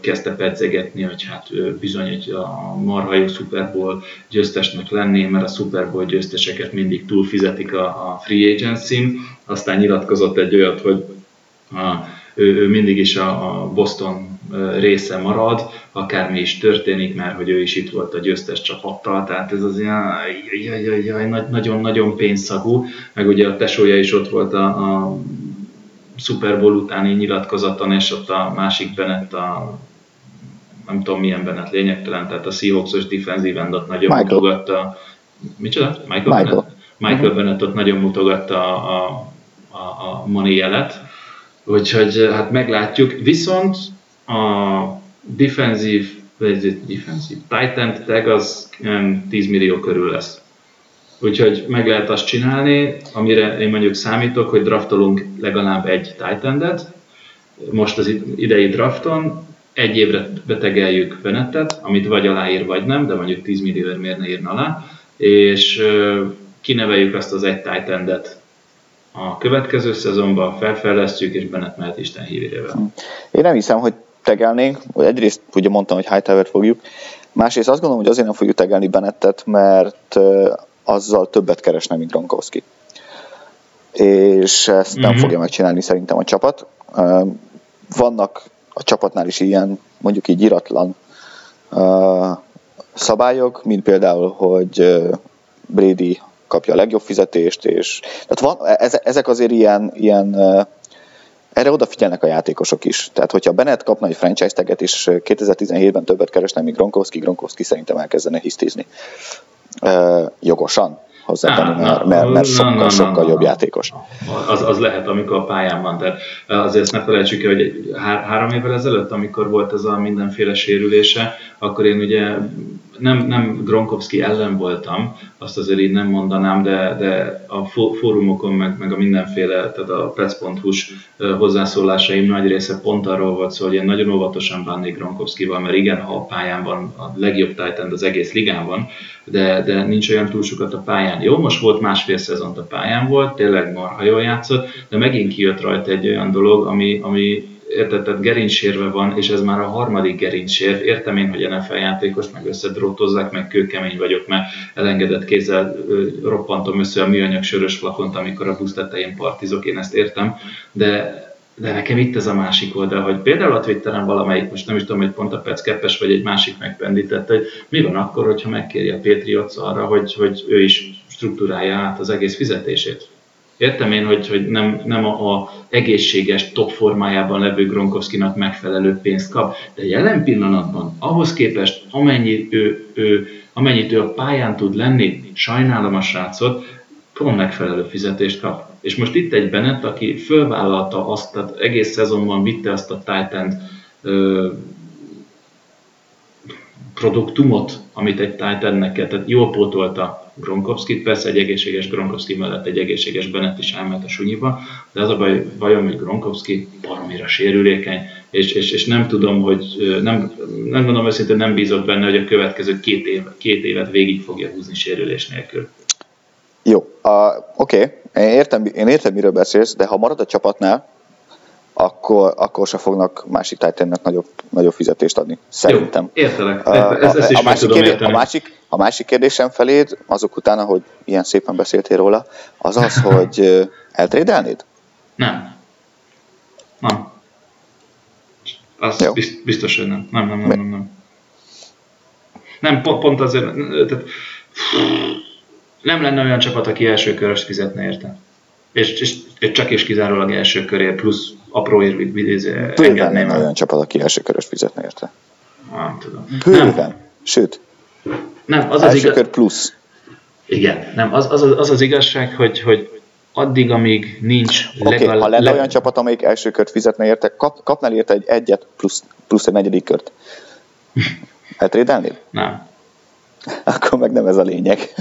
kezdte pedzegetni, hogy hát bizony egy a marha jó Super Bowl győztesnek lenni, mert a Super Bowl győzteseket mindig túlfizetik a, a free agency Aztán nyilatkozott egy olyat, hogy a, ő, ő mindig is a, a Boston része marad, akármi is történik, mert hogy ő is itt volt a győztes csapattal, tehát ez az ilyen nagyon-nagyon pénzszagú, meg ugye a tesója is ott volt a, a Super Bowl utáni nyilatkozaton, és ott a másik Bennett a nem tudom milyen Bennett lényegtelen, tehát a Seahawks-os defensív endot nagyon Michael. mutogatta. Micsoda? Michael, Michael. Bennett? Michael uh-huh. Bennett ott nagyon mutogatta a, a, a money jelet, úgyhogy hát meglátjuk. Viszont a defensív, vagy defensív Titan tag az 10 millió körül lesz. Úgyhogy meg lehet azt csinálni, amire én mondjuk számítok, hogy draftolunk legalább egy titan Most az idei drafton, egy évre betegeljük Benettet, amit vagy aláír, vagy nem, de mondjuk 10 millióért miért ne írna alá, és kineveljük azt az egy titan a következő szezonban, felfejlesztjük, és Bennett mehet Isten hívérével. Én nem hiszem, hogy tegelnénk, egyrészt ugye mondtam, hogy Hightower-t fogjuk, másrészt azt gondolom, hogy azért nem fogjuk tegelni Bennettet, mert azzal többet keresne, mint Gronkowski. És ezt nem mm-hmm. fogja megcsinálni szerintem a csapat. Vannak a csapatnál is ilyen, mondjuk így iratlan szabályok, mint például, hogy Brady kapja a legjobb fizetést, és tehát van, ezek azért ilyen, ilyen erre odafigyelnek a játékosok is. Tehát, hogyha Bennett kapna egy franchise taget, és 2017-ben többet keresne, mint Gronkowski, Gronkowski szerintem elkezdene hisztizni. Uh, jogosan hozzátenni, mert, mert, mert sokkal, sokkal jobb játékos. Az, az lehet, amikor a pályán van. Tehát azért ne felejtsük el, hogy há- három évvel ezelőtt, amikor volt ez a mindenféle sérülése, akkor én ugye nem, nem Gronkowski ellen voltam, azt azért így nem mondanám, de, de a fórumokon, meg, meg a mindenféle, tehát a press.hu-s hozzászólásaim nagy része pont arról volt szó, hogy én nagyon óvatosan bánnék Gronkowskival, mert igen, ha a pályán van a legjobb Titan az egész ligában, de, de nincs olyan túl sokat a pályán. Jó, most volt másfél szezont a pályán volt, tényleg marha jól játszott, de megint kijött rajta egy olyan dolog, ami, ami érted, tehát gerincsérve van, és ez már a harmadik gerincsér. Értem én, hogy NFL játékos, meg összedrótozzák, meg kőkemény vagyok, mert elengedett kézzel roppantom össze a műanyag sörös flakont, amikor a busz tetején partizok, én ezt értem, de de nekem itt ez a másik oldal, hogy például a Twitteren valamelyik, most nem is tudom, hogy pont a Peckeppes vagy egy másik megpendített, hogy mi van akkor, hogyha megkéri a Patriots arra, hogy, hogy ő is struktúrálja át az egész fizetését. Értem én, hogy, hogy nem, nem a, a egészséges top formájában levő Gronkowskinak megfelelő pénzt kap, de jelen pillanatban ahhoz képest, amennyi ő, ő, amennyit ő a pályán tud lenni, sajnálom a srácot, pont megfelelő fizetést kap. És most itt egy Bennett, aki fölvállalta azt, tehát egész szezonban vitte azt a Titan produktumot, amit egy Titannek kell, tehát jól pótolta Gronkowski-t, persze egy egészséges Gronkowski mellett egy egészséges Bennett is elment a sunyiba, de az a baj, bajom, hogy Gronkowski baromira sérülékeny, és, és, és nem tudom, hogy nem, nem mondom őszintén, nem bízott benne, hogy a következő két, év, két évet végig fogja húzni sérülés nélkül. Jó, uh, oké, okay. én, értem, én értem, miről beszélsz, de ha marad a csapatnál, akkor, akkor se fognak másik titannek nagyobb, nagyobb fizetést adni. Szerintem. Jó, értelek. Ezt a, másik a, másik, a másik kérdésem feléd, azok után, hogy ilyen szépen beszéltél róla, az az, hogy eltrédelnéd? Nem. Nem. Az Jó. biztos, hogy nem. Nem, nem, nem, nem. Nem, nem pont, pont azért, tehát, nem lenne olyan csapat, aki első körös fizetne érte. És, és, és csak és kizárólag első köré plusz apró engedném el. olyan csapat, aki első körös fizetne érte. Nem tudom. Bőven. Nem. Sőt. Nem, az az igaz... plusz. Igen, nem, az az, az, az igazság, hogy, hogy addig, amíg nincs okay, legalább... ha lenne olyan csapat, amelyik első kört fizetne érte, kap, kapnál érte egy egyet plusz, plusz egy negyedik kört. Eltrédelnéd? Nem. Akkor meg nem ez a lényeg.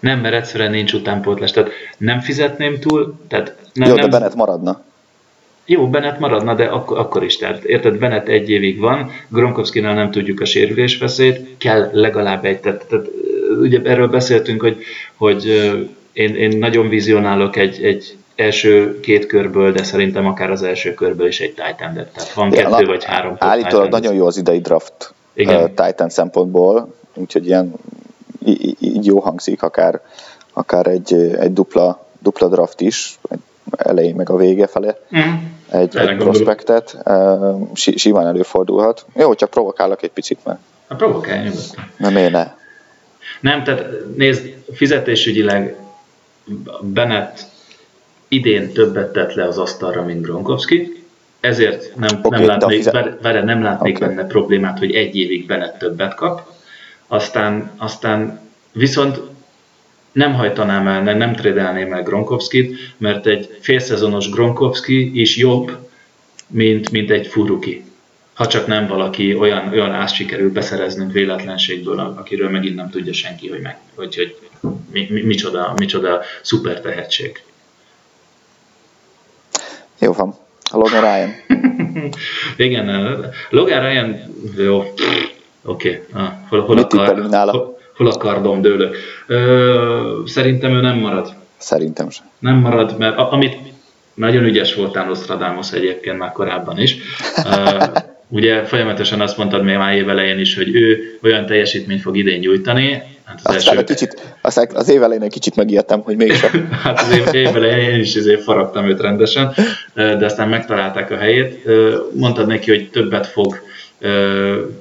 Nem, mert egyszerűen nincs utánpótlás. Tehát nem fizetném túl, tehát nem, Jó, nem... de Bennett maradna. Jó, Bennett maradna, de akkor, akkor is. Tehát érted, Bennett egy évig van, Gronkowski-nál nem tudjuk a sérülés veszélyt, kell legalább egy. Tehát, tehát ugye erről beszéltünk, hogy, hogy én, én nagyon vizionálok egy, egy első két körből, de szerintem akár az első körből is egy titan Tehát van ja, kettő vagy három. Állítólag nagyon jó az idei draft Igen. Uh, Titan szempontból, úgyhogy ilyen így jó hangzik, akár, akár egy, egy dupla, dupla draft is, elején meg a vége fele, mm. egy, egy prospektet, simán előfordulhat. Jó, csak provokálok egy picit, mert... A provokálj nyugodtan. Nem, én ne. Nem, tehát nézd, fizetésügyileg Bennett idén többet tett le az asztalra, mint Gronkowski, ezért nem, okay, nem látnék, fizet... vele nem látnék okay. benne problémát, hogy egy évig Bennett többet kap, aztán, aztán viszont nem hajtanám el, nem trédelném el Gronkowskit, mert egy félszezonos Gronkowski is jobb, mint, mint egy Furuki. Ha csak nem valaki olyan, olyan ász sikerül beszereznünk véletlenségből, akiről megint nem tudja senki, hogy, meg, hogy, hogy mi, mi, micsoda, micsoda szuper tehetség. Jó van. Logan Ryan. Igen, Logan Ryan, jó, oké, okay. ah, hol, hol, Mit akar, nála? hol, hol a kardom dőlök. Ö, szerintem ő nem marad. Szerintem sem. Nem marad, mert amit nagyon ügyes voltál Nostradamus egyébként már korábban is. Uh, ugye folyamatosan azt mondtad még már évelején is, hogy ő olyan teljesítményt fog idén nyújtani. Hát az, aztán első... kicsit, aztán az évelején egy kicsit megijedtem, hogy mégsem. hát az év, évelején én is azért faragtam őt rendesen, de aztán megtalálták a helyét. Mondtad neki, hogy többet fog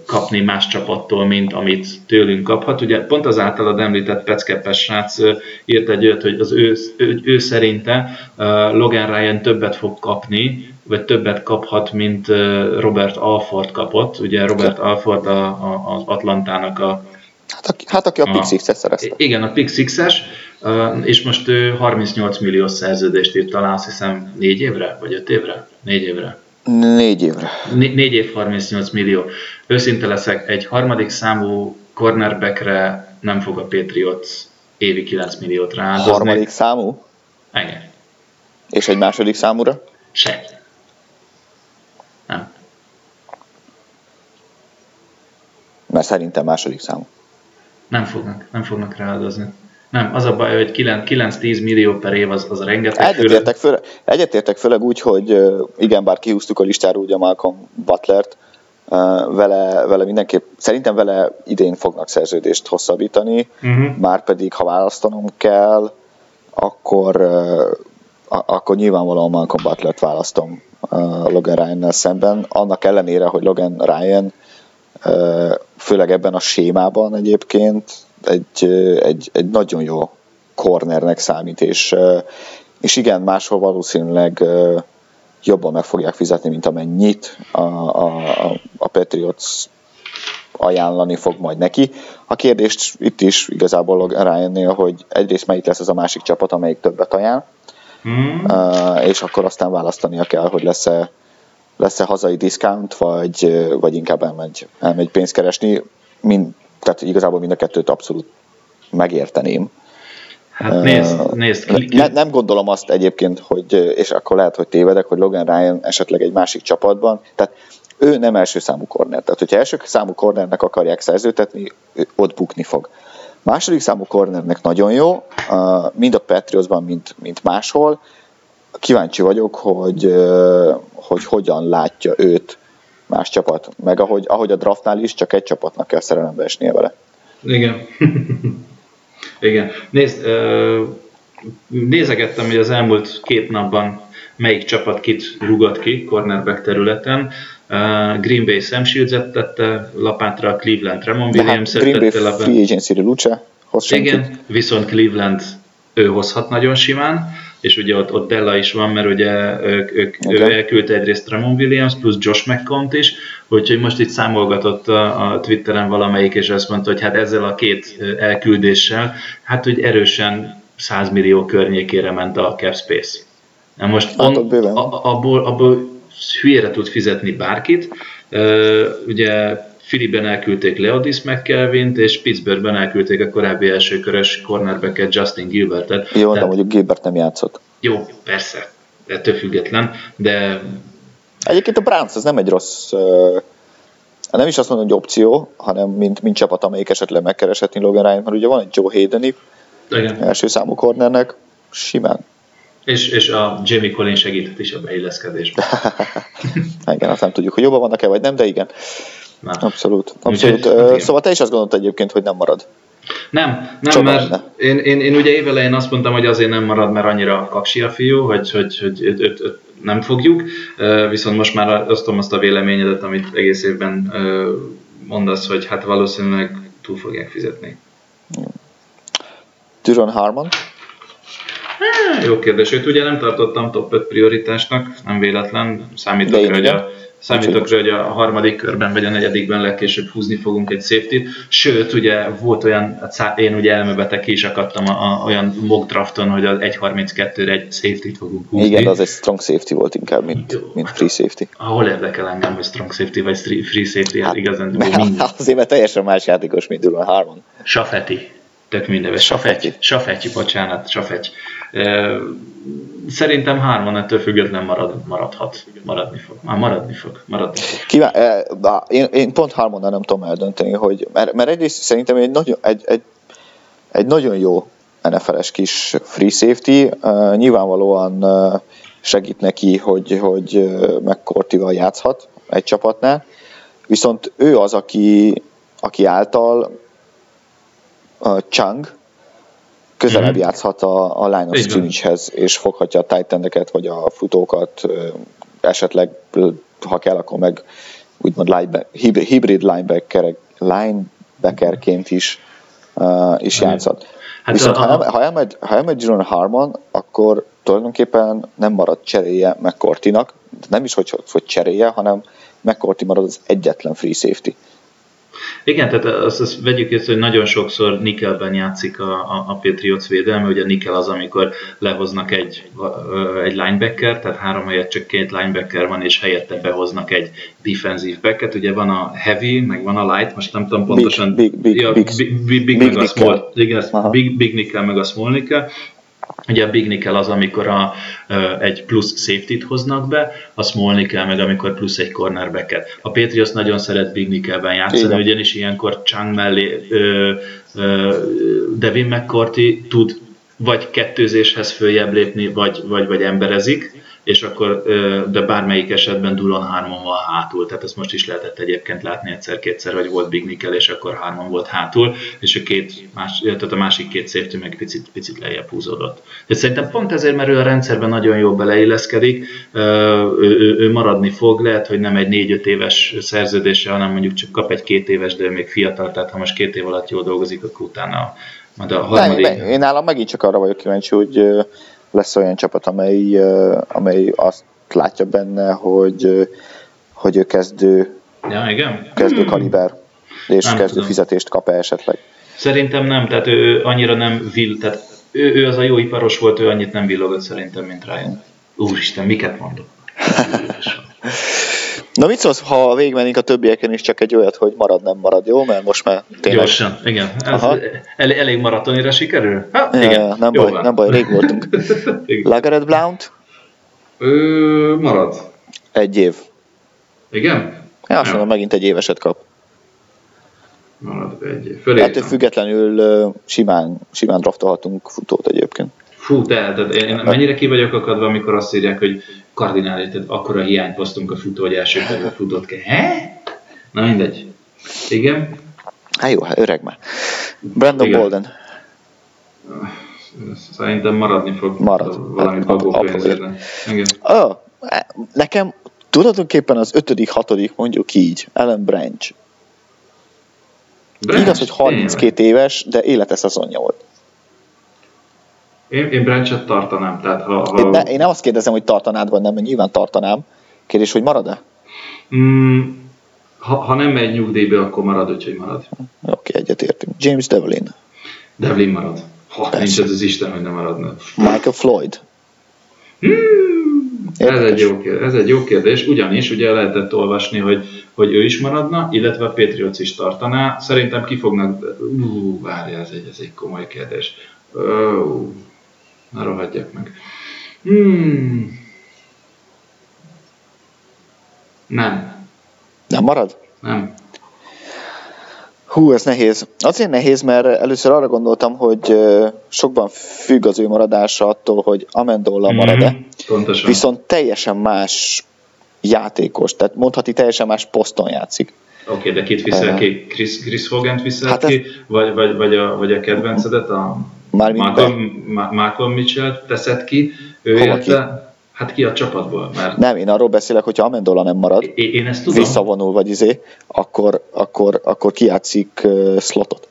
kapni más csapattól, mint amit tőlünk kaphat. Ugye pont az általad említett Peckeppes srác írt egy olyat, hogy az ő, ő, ő szerinte Logan Ryan többet fog kapni, vagy többet kaphat, mint Robert Alford kapott. Ugye Robert Alford a, a, az Atlantának a Hát, aki, hát aki a, a Pick Six-es szerezte. Igen, a Pick Six-es, és most ő 38 milliós szerződést írt talán, azt hiszem négy évre, vagy öt évre? Négy évre. Négy évre. Né- négy év 38 millió. Őszinte leszek, egy harmadik számú cornerbackre nem fog a Patriots évi 9 milliót rááldozni. Harmadik számú? Igen. És egy második számúra? Se. Nem. Mert szerintem második számú. Nem fognak, nem fognak rááldozni. Nem, az a baj, hogy 9-10 millió per év az, az rengeteg. Egyetértek, főleg, egyetértek főleg úgy, hogy igen, bár kihúztuk a listáról ugye Malcolm Butlert, vele, vele mindenképp, szerintem vele idén fognak szerződést hosszabbítani, uh-huh. már pedig ha választanom kell, akkor, akkor nyilvánvalóan Malcolm Butlert választom Logan Ryan-nel szemben, annak ellenére, hogy Logan Ryan főleg ebben a sémában egyébként egy, egy, egy nagyon jó cornernek számít, és, és igen, máshol valószínűleg jobban meg fogják fizetni, mint amennyit a, a, a Patriots ajánlani fog majd neki. A kérdést itt is igazából Ryan-nél, hogy egyrészt melyik lesz az a másik csapat, amelyik többet ajánl, mm. és akkor aztán választania kell, hogy lesz-e, lesz-e hazai discount, vagy, vagy inkább elmegy, elmegy pénzt keresni. Mind, tehát igazából mind a kettőt abszolút megérteném. Hát nézd, nézd. Ne, nem gondolom azt egyébként, hogy, és akkor lehet, hogy tévedek, hogy Logan Ryan esetleg egy másik csapatban, tehát ő nem első számú korner. Tehát, hogyha első számú kornernek akarják szerződtetni, ott bukni fog. Második számú kornernek nagyon jó, mind a Patriotsban, mint, mint máshol. Kíváncsi vagyok, hogy, hogy hogyan látja őt más csapat. Meg ahogy, ahogy a draftnál is, csak egy csapatnak kell szerelembe esnie vele. Igen. Igen. Nézd, nézegettem, hogy az elmúlt két napban melyik csapat kit rugott ki cornerback területen. Green Bay Sam shields tette lapátra, Cleveland Ramon williams hát Green Bay. Free Agency-re Luce. Igen, viszont Cleveland ő hozhat nagyon simán és ugye ott, ott Della is van, mert ugye ők, ők, okay. ő elküldte egyrészt Ramon Williams, plusz Josh McCount is, úgyhogy most itt számolgatott a, a Twitteren valamelyik, és azt mondta, hogy hát ezzel a két elküldéssel, hát hogy erősen 100 millió környékére ment a cap space. Na most hát, on, a, abból, abból hülyére tud fizetni bárkit, uh, ugye Phillyben elküldték Leodis McKelvin-t, és Pittsburghben elküldték a korábbi elsőkörös cornerbacket Justin Gilbertet. Jó, de mondjuk Gilbert nem játszott. Jó, persze, ettől független, de... Egyébként a Browns az nem egy rossz, nem is azt mondom, hogy opció, hanem mint, mint csapat, amelyik esetleg megkereshetni Logan Ryan, mert ugye van egy Joe Hayden első számú cornernek, simán. És, és a Jamie Collin segített is a beilleszkedésben. igen, azt nem tudjuk, hogy jobban vannak-e, vagy nem, de igen. Na. Abszolút. abszolút. Úgy, szóval te is azt gondoltad egyébként, hogy nem marad. Nem, nem, Csak mert én, én, én, ugye évelején azt mondtam, hogy azért nem marad, mert annyira kaksi a fiú, hogy, hogy, hogy őt, őt, őt nem fogjuk, viszont most már osztom azt a véleményedet, amit egész évben mondasz, hogy hát valószínűleg túl fogják fizetni. Duron Harmon? Jó kérdés. Őt ugye nem tartottam top 5 prioritásnak, nem véletlen, számítok hogy a Számítok rá, hogy a harmadik körben vagy a negyedikben legkésőbb húzni fogunk egy safety Sőt, ugye volt olyan, én ugye elmebeteg ki is akadtam a, a, olyan mock drafton, hogy az 1.32-re egy safety-t fogunk húzni. Igen, az egy strong safety volt inkább, mint, Jó, mint free safety. Ahol érdekel engem, hogy strong safety vagy free safety, hát, hát igazán hát, Azért, mert teljesen más játékos, mint Duran Harmon. Safeti. Tök mindenves. Safety. Safety, bocsánat, Safety. Szerintem hárman ettől független marad, maradhat, maradni fog. Már maradni fog, maradni fog. Kíván, én, én pont hármannal nem tudom eldönteni, hogy, mert, mert egyrészt szerintem egy nagyon, egy, egy, egy nagyon jó NFL-es kis free safety, uh, nyilvánvalóan uh, segít neki, hogy, hogy uh, McCourty-val játszhat egy csapatnál, viszont ő az, aki, aki által uh, Chang közelebb mm-hmm. játszhat a, a line of scrimmage-hez, és foghatja a tight vagy a futókat, esetleg, ha kell, akkor meg úgymond hibrid linebacker, linebackerként is, uh, is játszhat. Hát Viszont a, ha, nem, ha, elmegy, ha elmegy Jerome Harmon, akkor tulajdonképpen nem marad cseréje McCourty-nak, nem is, hogy, hogy cseréje, hanem McCourty marad az egyetlen free safety. Igen, tehát azt, azt vegyük észre, hogy nagyon sokszor Nickelben játszik a, a, a Patriots védelme, ugye Nickel az, amikor lehoznak egy, egy linebacker, tehát három helyett csak két linebacker van, és helyette behoznak egy defensive backet, ugye van a heavy, meg van a light, most nem tudom pontosan, big, big, big, ja, big, big, big, big, meg a small, igen, big, big nickel meg a small nickel, Ugye a big nickel az, amikor a, egy plusz safety-t hoznak be, a small nickel meg amikor plusz egy cornerbacket. A Patriots nagyon szeret big nickelben játszani, Igen. ugyanis ilyenkor Chang mellé ö, ö, Devin McCourty tud vagy kettőzéshez följebb lépni, vagy, vagy, vagy emberezik, és akkor, de bármelyik esetben Dulon hárman van hátul, tehát ezt most is lehetett egyébként látni egyszer-kétszer, hogy volt Big Nickel, és akkor hárman volt hátul, és a, két, más, tehát a másik két safety meg picit, picit lejjebb húzódott. De szerintem pont ezért, mert ő a rendszerben nagyon jól beleilleszkedik, ő, ő, ő maradni fog, lehet, hogy nem egy négy-öt éves szerződése, hanem mondjuk csak kap egy két éves, de még fiatal, tehát ha most két év alatt jól dolgozik, akkor utána majd a harmadik... Nem, én nálam megint csak arra vagyok kíváncsi, hogy lesz olyan csapat, amely, amely azt látja benne, hogy, hogy ő kezdő, ja, igen? kezdő hmm. kaliber, és nem kezdő tudom. fizetést kap-e esetleg. Szerintem nem, tehát ő annyira nem vill, tehát ő, ő az a jó iparos volt, ő annyit nem villogott szerintem, mint Ryan. Úristen, miket mondok? Na mit szólsz, ha végigmennénk a többieken is csak egy olyat, hogy marad, nem marad, jó? Mert most már tényleg... Gyorsan, igen. Ez el, elég maratonira sikerül? Ha, ja, igen. Nem jó baj, van. nem baj, rég voltunk. Lagaret Blount? Ő, marad. Egy év. Igen? Ja, azt mondom, megint egy éveset kap. Marad egy év. Fölé Ettől függetlenül simán, simán draftolhatunk futót egyébként. Fú, te, tehát én mennyire ki vagyok akadva, amikor azt írják, hogy kardinális, tehát akkora hiányt hoztunk a futó, hogy első körben futott kell. He? Na mindegy. Igen? Hát jó, hát öreg már. Brandon Igen. Bolden. Szerintem maradni fog. Marad. Valami hát, bagó Igen. Oh, nekem tulajdonképpen az ötödik, hatodik mondjuk így, Ellen Branch. Branch? Igaz, hogy 32 Tényleg. éves, de élete szezonja volt. Én, én Branchet tartanám. Tehát ha, ha... Én, ne, én nem azt kérdezem, hogy tartanád, vagy nem, mert nyilván tartanám. Kérdés, hogy marad-e? Mm, ha, ha nem megy nyugdíjba, akkor marad, úgyhogy marad. Oké, okay, egyetértünk. James Devlin. Devlin marad. Ha Persze. nincs ez az Isten, hogy nem maradna. Michael Floyd. Hmm, ez, egy jó kérdés, ez egy jó kérdés, ugyanis ugye lehetett olvasni, hogy, hogy ő is maradna, illetve a Patriots is tartaná. Szerintem ki fognak... Ú, várja, ez egy, ez egy komoly kérdés. Uh, ne rohadjak meg. Hmm. Nem. Nem marad? Nem. Hú, ez nehéz. Azért nehéz, mert először arra gondoltam, hogy sokban függ az ő maradása attól, hogy Amendola marad-e. Mm, pontosan. Viszont teljesen más játékos, tehát mondhatni teljesen más poszton játszik. Oké, okay, de kit viszel ki? Chris, Chris Hogan viszel hát ki? Ez... Vagy, vagy, vagy, a, vagy a kedvencedet, a Malcolm, Malcolm Mitchell teszed ki? Ő Hova érte, ki? Hát ki a csapatból? Mert... Nem, én arról beszélek, hogyha Amendola nem marad, én, én ezt tudom. visszavonul vagy izé, akkor, akkor, akkor kijátszik uh, slotot.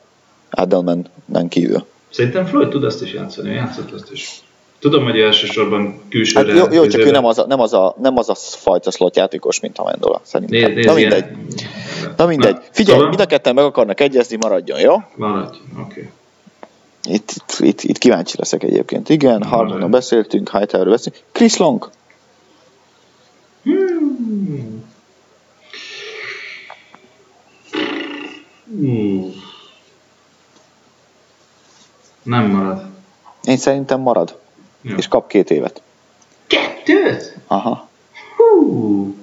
Adelman nem kívül. Szerintem Floyd tud ezt is játszani, játszott ezt is. Tudom, hogy elsősorban külsőre... Hát jó, jó csak ő nem az, a, nem, az a, nem az a fajta slot játékos, mint Amendola, szerintem. Nézd, nézd, Na mindegy. Ilyen. Na mindegy. Figyelj, szóval... mind a ketten meg akarnak egyezni, maradjon, jó? Maradjon, oké. Okay. Itt, itt, itt kíváncsi leszek egyébként. Igen, Harmonon beszéltünk, Hightower beszéltünk. Chris Long. Hmm. Hmm. Nem marad. Én szerintem marad. Jó. és kap két évet. Kettőt? Aha, Hú,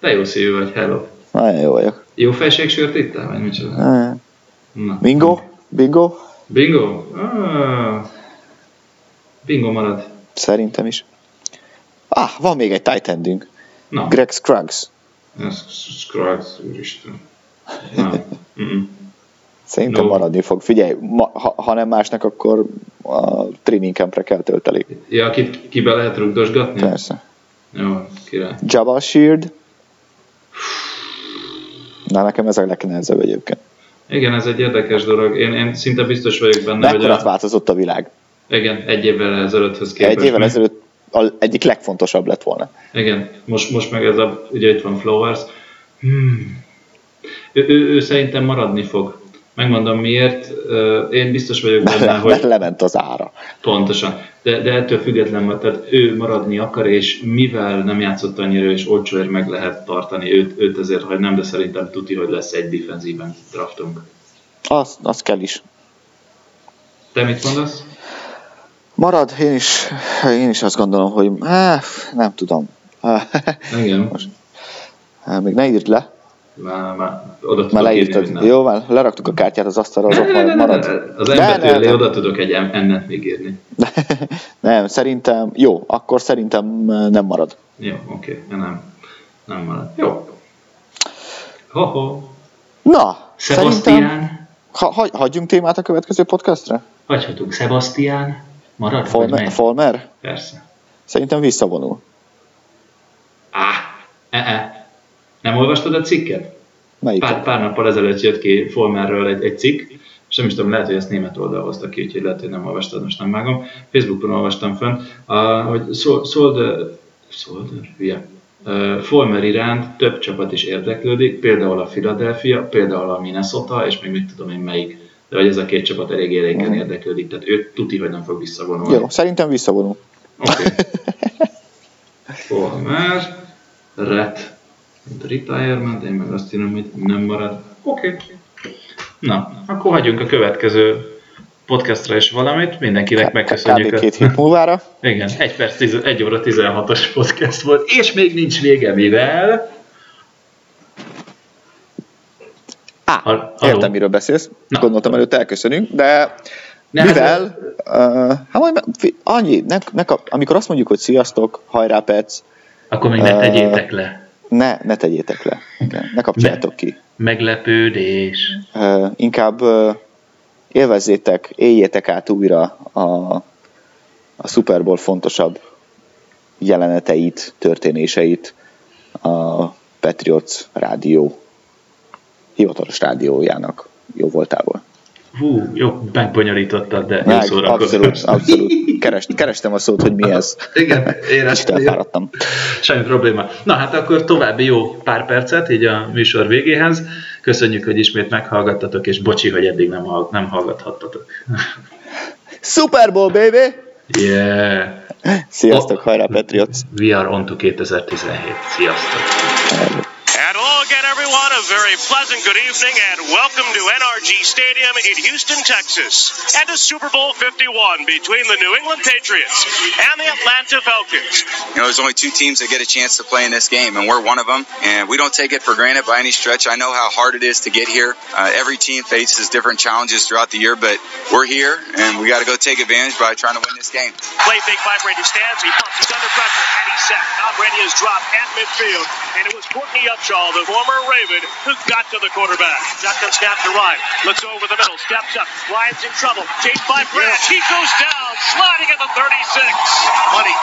de jó szívű vagy, hello. nagyon jó vagyok. Jó felségsört ittál, vagy micsoda? Eh, Na. Bingo? Bingo? Bingo? Ah. Bingo marad. Szerintem is. Ah, van még egy tight endünk. Na, Greg Scruggs. Scruggs, úristen. Mm-mm. Szerintem No. maradni fog. Figyelj, ma, ha, ha nem másnak, akkor a training campre kell tölteni. Ja, akit kibe lehet rugdosgatni? Persze. Jó, király. Jabba Shield. Na, nekem ez a legnehezebb egyébként. Igen, ez egy érdekes dolog. Én, én szinte biztos vagyok benne, hogy Mekkorát a, változott a világ? igen, egy évvel ezelőtthöz képest. Egy évvel ezelőtt az egyik legfontosabb lett volna. Igen, most, most meg ez a, ugye itt van Flowers. Hmm. Ő, ő, ő, szerintem maradni fog. Megmondom miért. Én biztos vagyok benne, Mert hogy lement az ára. pontosan. De, de ettől független, tehát ő maradni akar, és mivel nem játszott annyira, és olcsóért meg lehet tartani őt, őt ezért hagynám, de szerintem tuti, hogy lesz egy defenzíven draftunk. Az, az kell is. Te mit mondasz? Marad, én is, én is azt gondolom, hogy á, nem tudom. Igen. á, még ne írd le, Már, már oda tudok már írni leírtad. mindent. Jó, már leraktuk a kártyát az asztalra, az ott ne, marad. ne, ne, Az ne, elé ne. oda tudok egy ennet még írni. Nem, szerintem, jó, akkor szerintem eh, nem marad. Jó, oké, okay. nem. Nem marad. Jó. Ho-ho. Na, szerintem, Sebastian. ha, hagy, hagyjunk témát a következő podcastra? Hagyhatunk. Sebastian. Marad? megy? Folmer? Persze. Szerintem visszavonul. Á, e-e. Nem olvastad a cikket? Melyiket? Pár, pár nappal ezelőtt jött ki Folmerről egy, egy cikk, és nem is tudom, lehet, hogy ezt német oldal hozta ki, úgyhogy lehet, hogy nem olvastad, most nem vágom. Facebookon olvastam fönn, uh, hogy Solder, Solder, hülye, uh, Folmer iránt több csapat is érdeklődik, például a Philadelphia, például a Minnesota, és még mit tudom én melyik. De hogy ez a két csapat elég élénken érdeklődik, tehát ő tuti, hogy nem fog visszavonulni. Jó, szerintem visszavonul. Oké. Former, ret, retirement, én meg azt írom, hogy nem marad. Oké. Na, akkor hagyjunk a következő podcastra is valamit. Mindenkinek megköszönjük. Kb. két hét múlvára. Igen, 1 perc, 10, 1 óra 16-os podcast volt, és még nincs vége, mivel... Á, Hal- értem, miről beszélsz. Na. Gondoltam előtt elköszönünk, de Ne, mivel, uh, hát majd, annyi, ne, ne amikor azt mondjuk, hogy sziasztok, hajrá Pec, Akkor még ne tegyétek le. Ne, ne tegyétek le, ne kapcsoljátok ki. Meglepődés. Uh, inkább uh, élvezzétek, éljétek át újra a, a Super Bowl fontosabb jeleneteit, történéseit a Patriots rádió hivatalos rádiójának jó voltából. Hú, jó, megbonyolítottad, de jó Meg, szórakozol. abszolút, abszolút. Kerest, kerestem a szót, hogy mi ez. Igen, Kicsit éreztem. elfáradtam. Semmi probléma. Na hát akkor további jó pár percet, így a műsor végéhez. Köszönjük, hogy ismét meghallgattatok, és bocsi, hogy eddig nem, hall- nem hallgathattatok. Super Bowl, baby! Yeah! Sziasztok, hajrá Patriots! We are on to 2017. Sziasztok! Hello again, everyone. A very pleasant good evening and welcome to NRG Stadium in Houston, Texas, and to Super Bowl 51 between the New England Patriots and the Atlanta Falcons. You know, there's only two teams that get a chance to play in this game, and we're one of them. And we don't take it for granted by any stretch. I know how hard it is to get here. Uh, every team faces different challenges throughout the year, but we're here, and we got to go take advantage by trying to win this game. Play fake by Brady stands. He pumps. He's under pressure and he's sacked. Now Brady is dropped at midfield, and it was Courtney Upshaw, the former Raven, who got to the quarterback. Shotgun snap to Ryan. Looks over the middle. Steps up. Ryan's in trouble. Chased by Brad. He goes down, sliding at the 36. Money.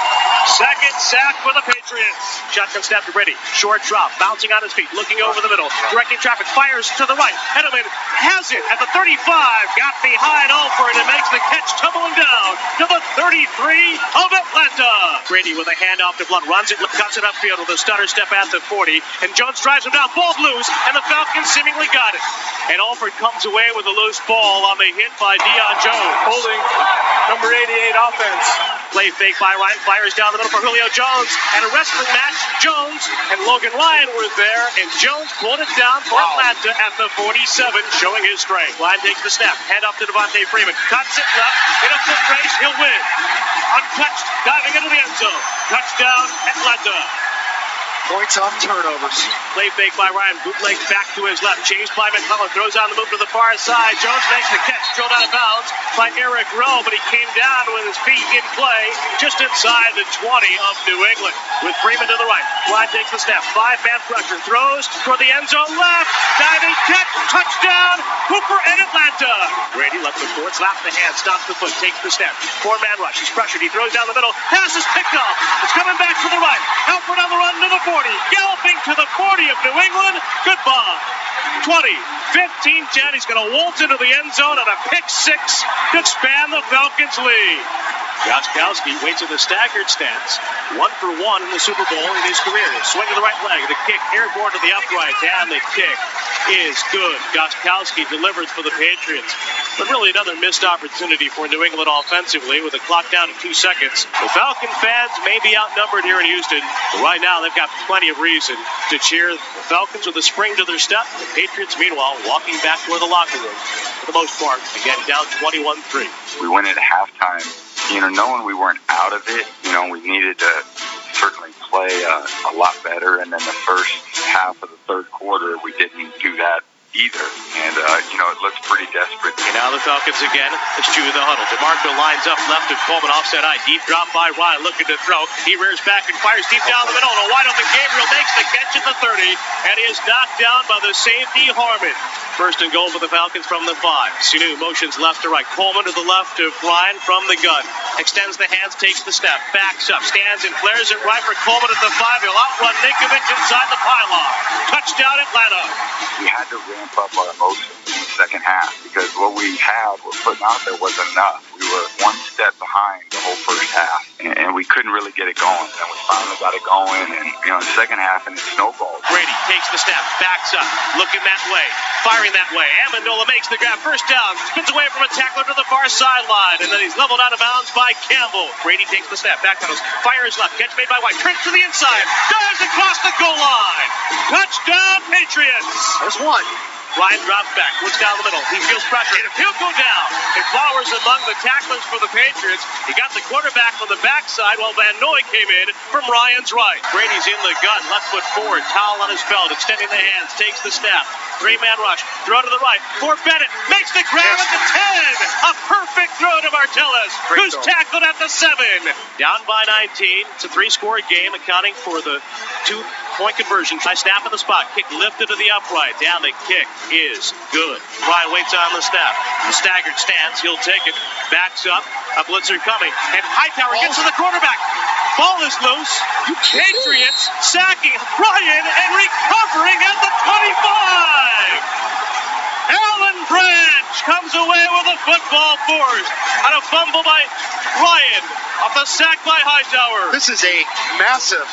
Second sack for the Patriots. Shotgun snap to Brady. Short drop. Bouncing on his feet. Looking over the middle. Directing traffic. Fires to the right. Edelman has it at the 35. Got behind oh, Alford and makes the catch tumbling down to the 33 of Atlanta. Brady with a handoff to Blunt. Runs it, cuts it upfield with a stutter step at the 40. And Jones drives him down. Ball loose, and the Falcons seemingly got it. And Alford comes away with a loose ball on the hit by Deion Jones. Holding number 88 offense. Play fake by Ryan. Fires down the middle for Julio Jones. And a wrestling match. Jones and Logan Ryan were there. And Jones pulled it down for wow. Atlanta at the 47, showing his strength. Ryan takes the snap. Hand off to Devonta Freeman. Cuts it left. In a foot race. He'll win. Untouched. Diving into the end zone. Touchdown, Atlanta. Points off turnovers. Play fake by Ryan. Bootleg back to his left. Changed by McCullough. Throws on the move to the far side. Jones makes the catch. Drilled out of bounds by Eric Rowe, but he came down with his feet in play just inside the 20 of New England. With Freeman to the right. Ryan takes the snap. Five man pressure. Throws for the end zone left. Diving catch. Touchdown. Hooper and Atlanta. Brady left the foot. Slaps the hand. Stops the foot. Takes the snap. Four man rush. He's pressured. He throws down the middle. Pass is picked off. It's coming back to the right. Alford on the run to the 40. 40, galloping to the 40 of New England. Goodbye. 20, 15, 10. He's going to waltz into the end zone on a pick six to expand the Falcons' lead. Gostkowski waits in the staggered stance. One for one in the Super Bowl in his career. Swing to the right leg. The kick airborne to the upright. And the kick is good. Gostkowski delivers for the Patriots. But really another missed opportunity for New England offensively with the clock down to two seconds. The Falcon fans may be outnumbered here in Houston, but right now they've got plenty of reason to cheer the Falcons with a spring to their step. The Patriots, meanwhile, walking back toward the locker room for the most part. Again, down 21-3. We went at halftime you know, knowing we weren't out of it, you know, we needed to certainly play uh, a lot better. And then the first half of the third quarter, we didn't do that either. And, uh, you know, it looks pretty desperate. And now the Falcons again. It's Chew in the huddle. DeMarco lines up left of Coleman offset eye. Deep drop by Ryan looking to throw. He rears back and fires deep down the middle. And a wide open Gabriel makes the catch at the 30. And he is knocked down by the safety Harmon. First and goal for the Falcons from the five. Sanu motions left to right. Coleman to the left of Ryan from the gun. Extends the hands, takes the step, backs up, stands and flares it right for Coleman at the five. He'll outrun Ninkovich inside the pylon. Touchdown Atlanta. We had to ramp up our emotions in the second half because what we had, we're putting out there wasn't enough. We were one step behind the whole first half, and, and we couldn't really get it going. And we finally got it going, and you know, the second half, and it snowballed. Brady takes the step, backs up, looking that way, firing that way. Amendola makes the grab. First down. Spins away from a tackler to the far sideline. And then he's leveled out of bounds by Campbell. Brady takes the snap. Back pedals. Fires left. Catch made by White. Trent to the inside. Dives across the goal line. Touchdown, Patriots. There's one. Ryan drops back, looks down the middle. He feels pressure, and he'll go down. And Flowers among the tacklers for the Patriots. He got the quarterback on the backside while Van Noy came in from Ryan's right. Brady's in the gun, left foot forward, towel on his belt, extending the hands, takes the snap. Three man rush, throw to the right for Bennett, makes the grab at the 10. A perfect throw to Martellus, who's tackled at the 7. Down by 19. It's a three score game, accounting for the two point conversion. Try snap in the spot, kick lifted to the upright. Down the kick is good. Ryan waits on the snap. The staggered stance. He'll take it. Backs up. A blitzer coming. And Hightower gets to the quarterback. Ball is loose. Patriots sacking Ryan and recovering at the 25. Alan Branch comes away with a football force on a fumble by Ryan off a sack by Hightower. This is a massive,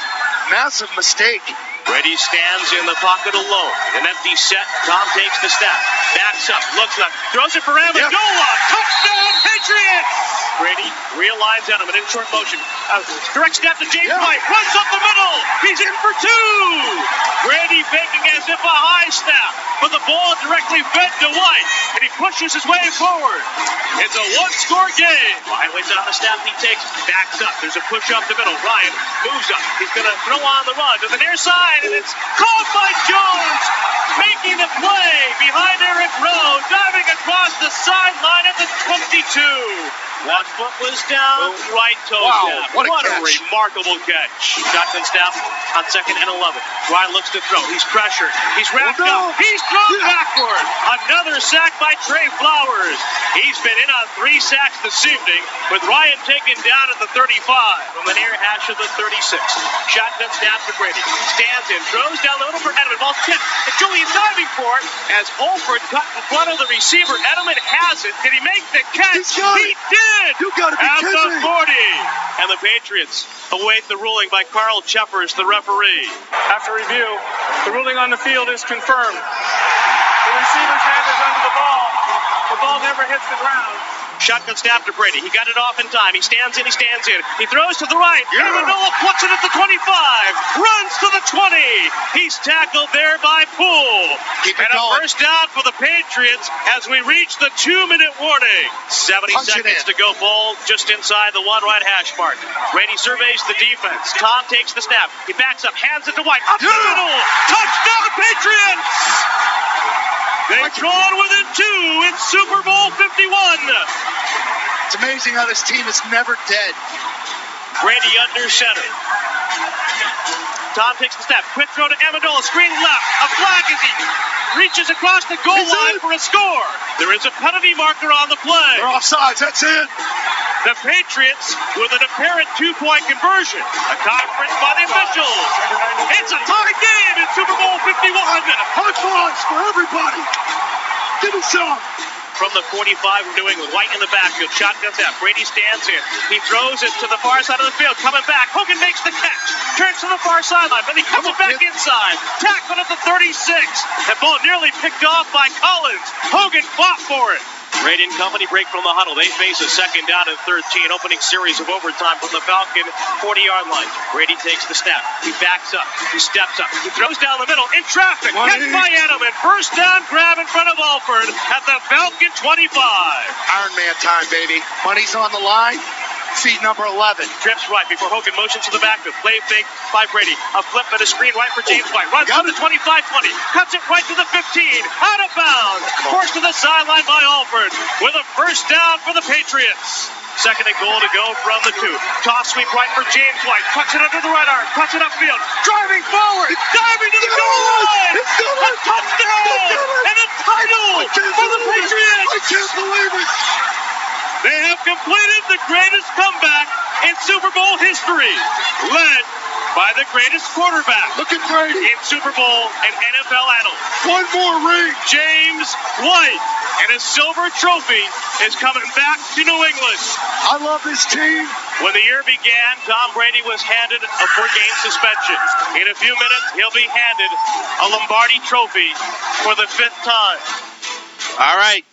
massive mistake Brady stands in the pocket alone. An empty set. Tom takes the snap. Backs up. Looks left. Throws it for Amendola. Yep. Touchdown, Patriots! Brady realigns on him and in short motion. Uh, direct step to James yep. White. Runs up the middle. He's in for two. Brady faking as if a high snap. But the ball directly fed to White. And he pushes his way forward. It's a one-score game. Ryan waits on the snap. He takes. Backs up. There's a push up the middle. Ryan moves up. He's going to throw on the run to the near side side, and it's caught by Jones, making the play behind Eric Rowe, diving across the sideline at the 22. One foot was down, right toe wow, down. What, a, what a, remarkable catch. Shotgun snap on second and 11. Ryan looks to throw. He's pressured. He's wrapped oh, no. up. He's thrown backward. Another sack by Trey Flowers. He's been in on three sacks this evening, with Ryan taken down at the 35 from the near hash of the 36. Shotgun snap to Brady. Stands in, throws down the middle for Edelman. Ball tipped. And Julian diving for it as Holford cut in front of the receiver. Edelman has it. Did he make the catch? He did. In You gotta be at kidding the 40. And the Patriots await the ruling by Carl Cheffers, the referee. After review, the ruling on the field is confirmed. The receiver's hand is under the ball. The ball never hits the ground. Shotgun snap to Brady. He got it off in time. He stands in, he stands in. He throws to the right. Amendola puts it at the 25. Runs to the 20. He's tackled there by Poole. Keep it and a going. first down for the Patriots as we reach the two-minute warning. 70 Punch seconds to go. Ball just inside the one right hash mark. Brady surveys the defense. Tom takes the snap. He backs up, hands it to White. Up the middle. Touchdown Patriots. They've drawn within two in Super Bowl 51. It's amazing how this team is never dead. Brady under center. Tom takes the snap. Quick throw to Amendola. Screen left. A flag as he reaches across the goal It's line in. for a score. There is a penalty marker on the play. They're offsides. That's it. The Patriots with an apparent two-point conversion. A conference by the officials. It's a tie game in Super Bowl 51. High fives for everybody. Give me some. From the 45 of New England, White in the backfield, shotgun snap. Brady stands here. He throws it to the far side of the field. Coming back, Hogan makes the catch. Turns to the far sideline, but he comes on, back kid. inside. Tackled at the 36. That ball nearly picked off by Collins. Hogan fought for it. Brady and company break from the huddle. They face a second down and 13, opening series of overtime from the Falcon 40-yard line. Brady takes the snap. He backs up. He steps up. He throws down the middle in traffic. Money. Catch by Edelman. First down grab in front of Alford at the Falcon 25. Iron Man time, baby. Money's on the line. Feed number 11. Trips right before Hogan motions to the backfield. Play fake by Brady. A flip and a screen right for James White. Runs Got to the 25 20. Cuts it right to the 15. Out of bounds. Forced to the sideline by Alford with a first down for the Patriots. Second and goal to go from the two. Toss sweep right for James White. Tucks it under the right arm. Cuts it upfield. Driving forward. Diving to the goal line. It's A touchdown. It's. And a title for the. Patriots. I can't believe it. They have completed the greatest comeback in Super Bowl history, led by the greatest quarterback Look at Brady. in Super Bowl and NFL annals, One more ring. James White. And a silver trophy is coming back to New England. I love this team. When the year began, Tom Brady was handed a four-game suspension. In a few minutes, he'll be handed a Lombardi trophy for the fifth time. All right.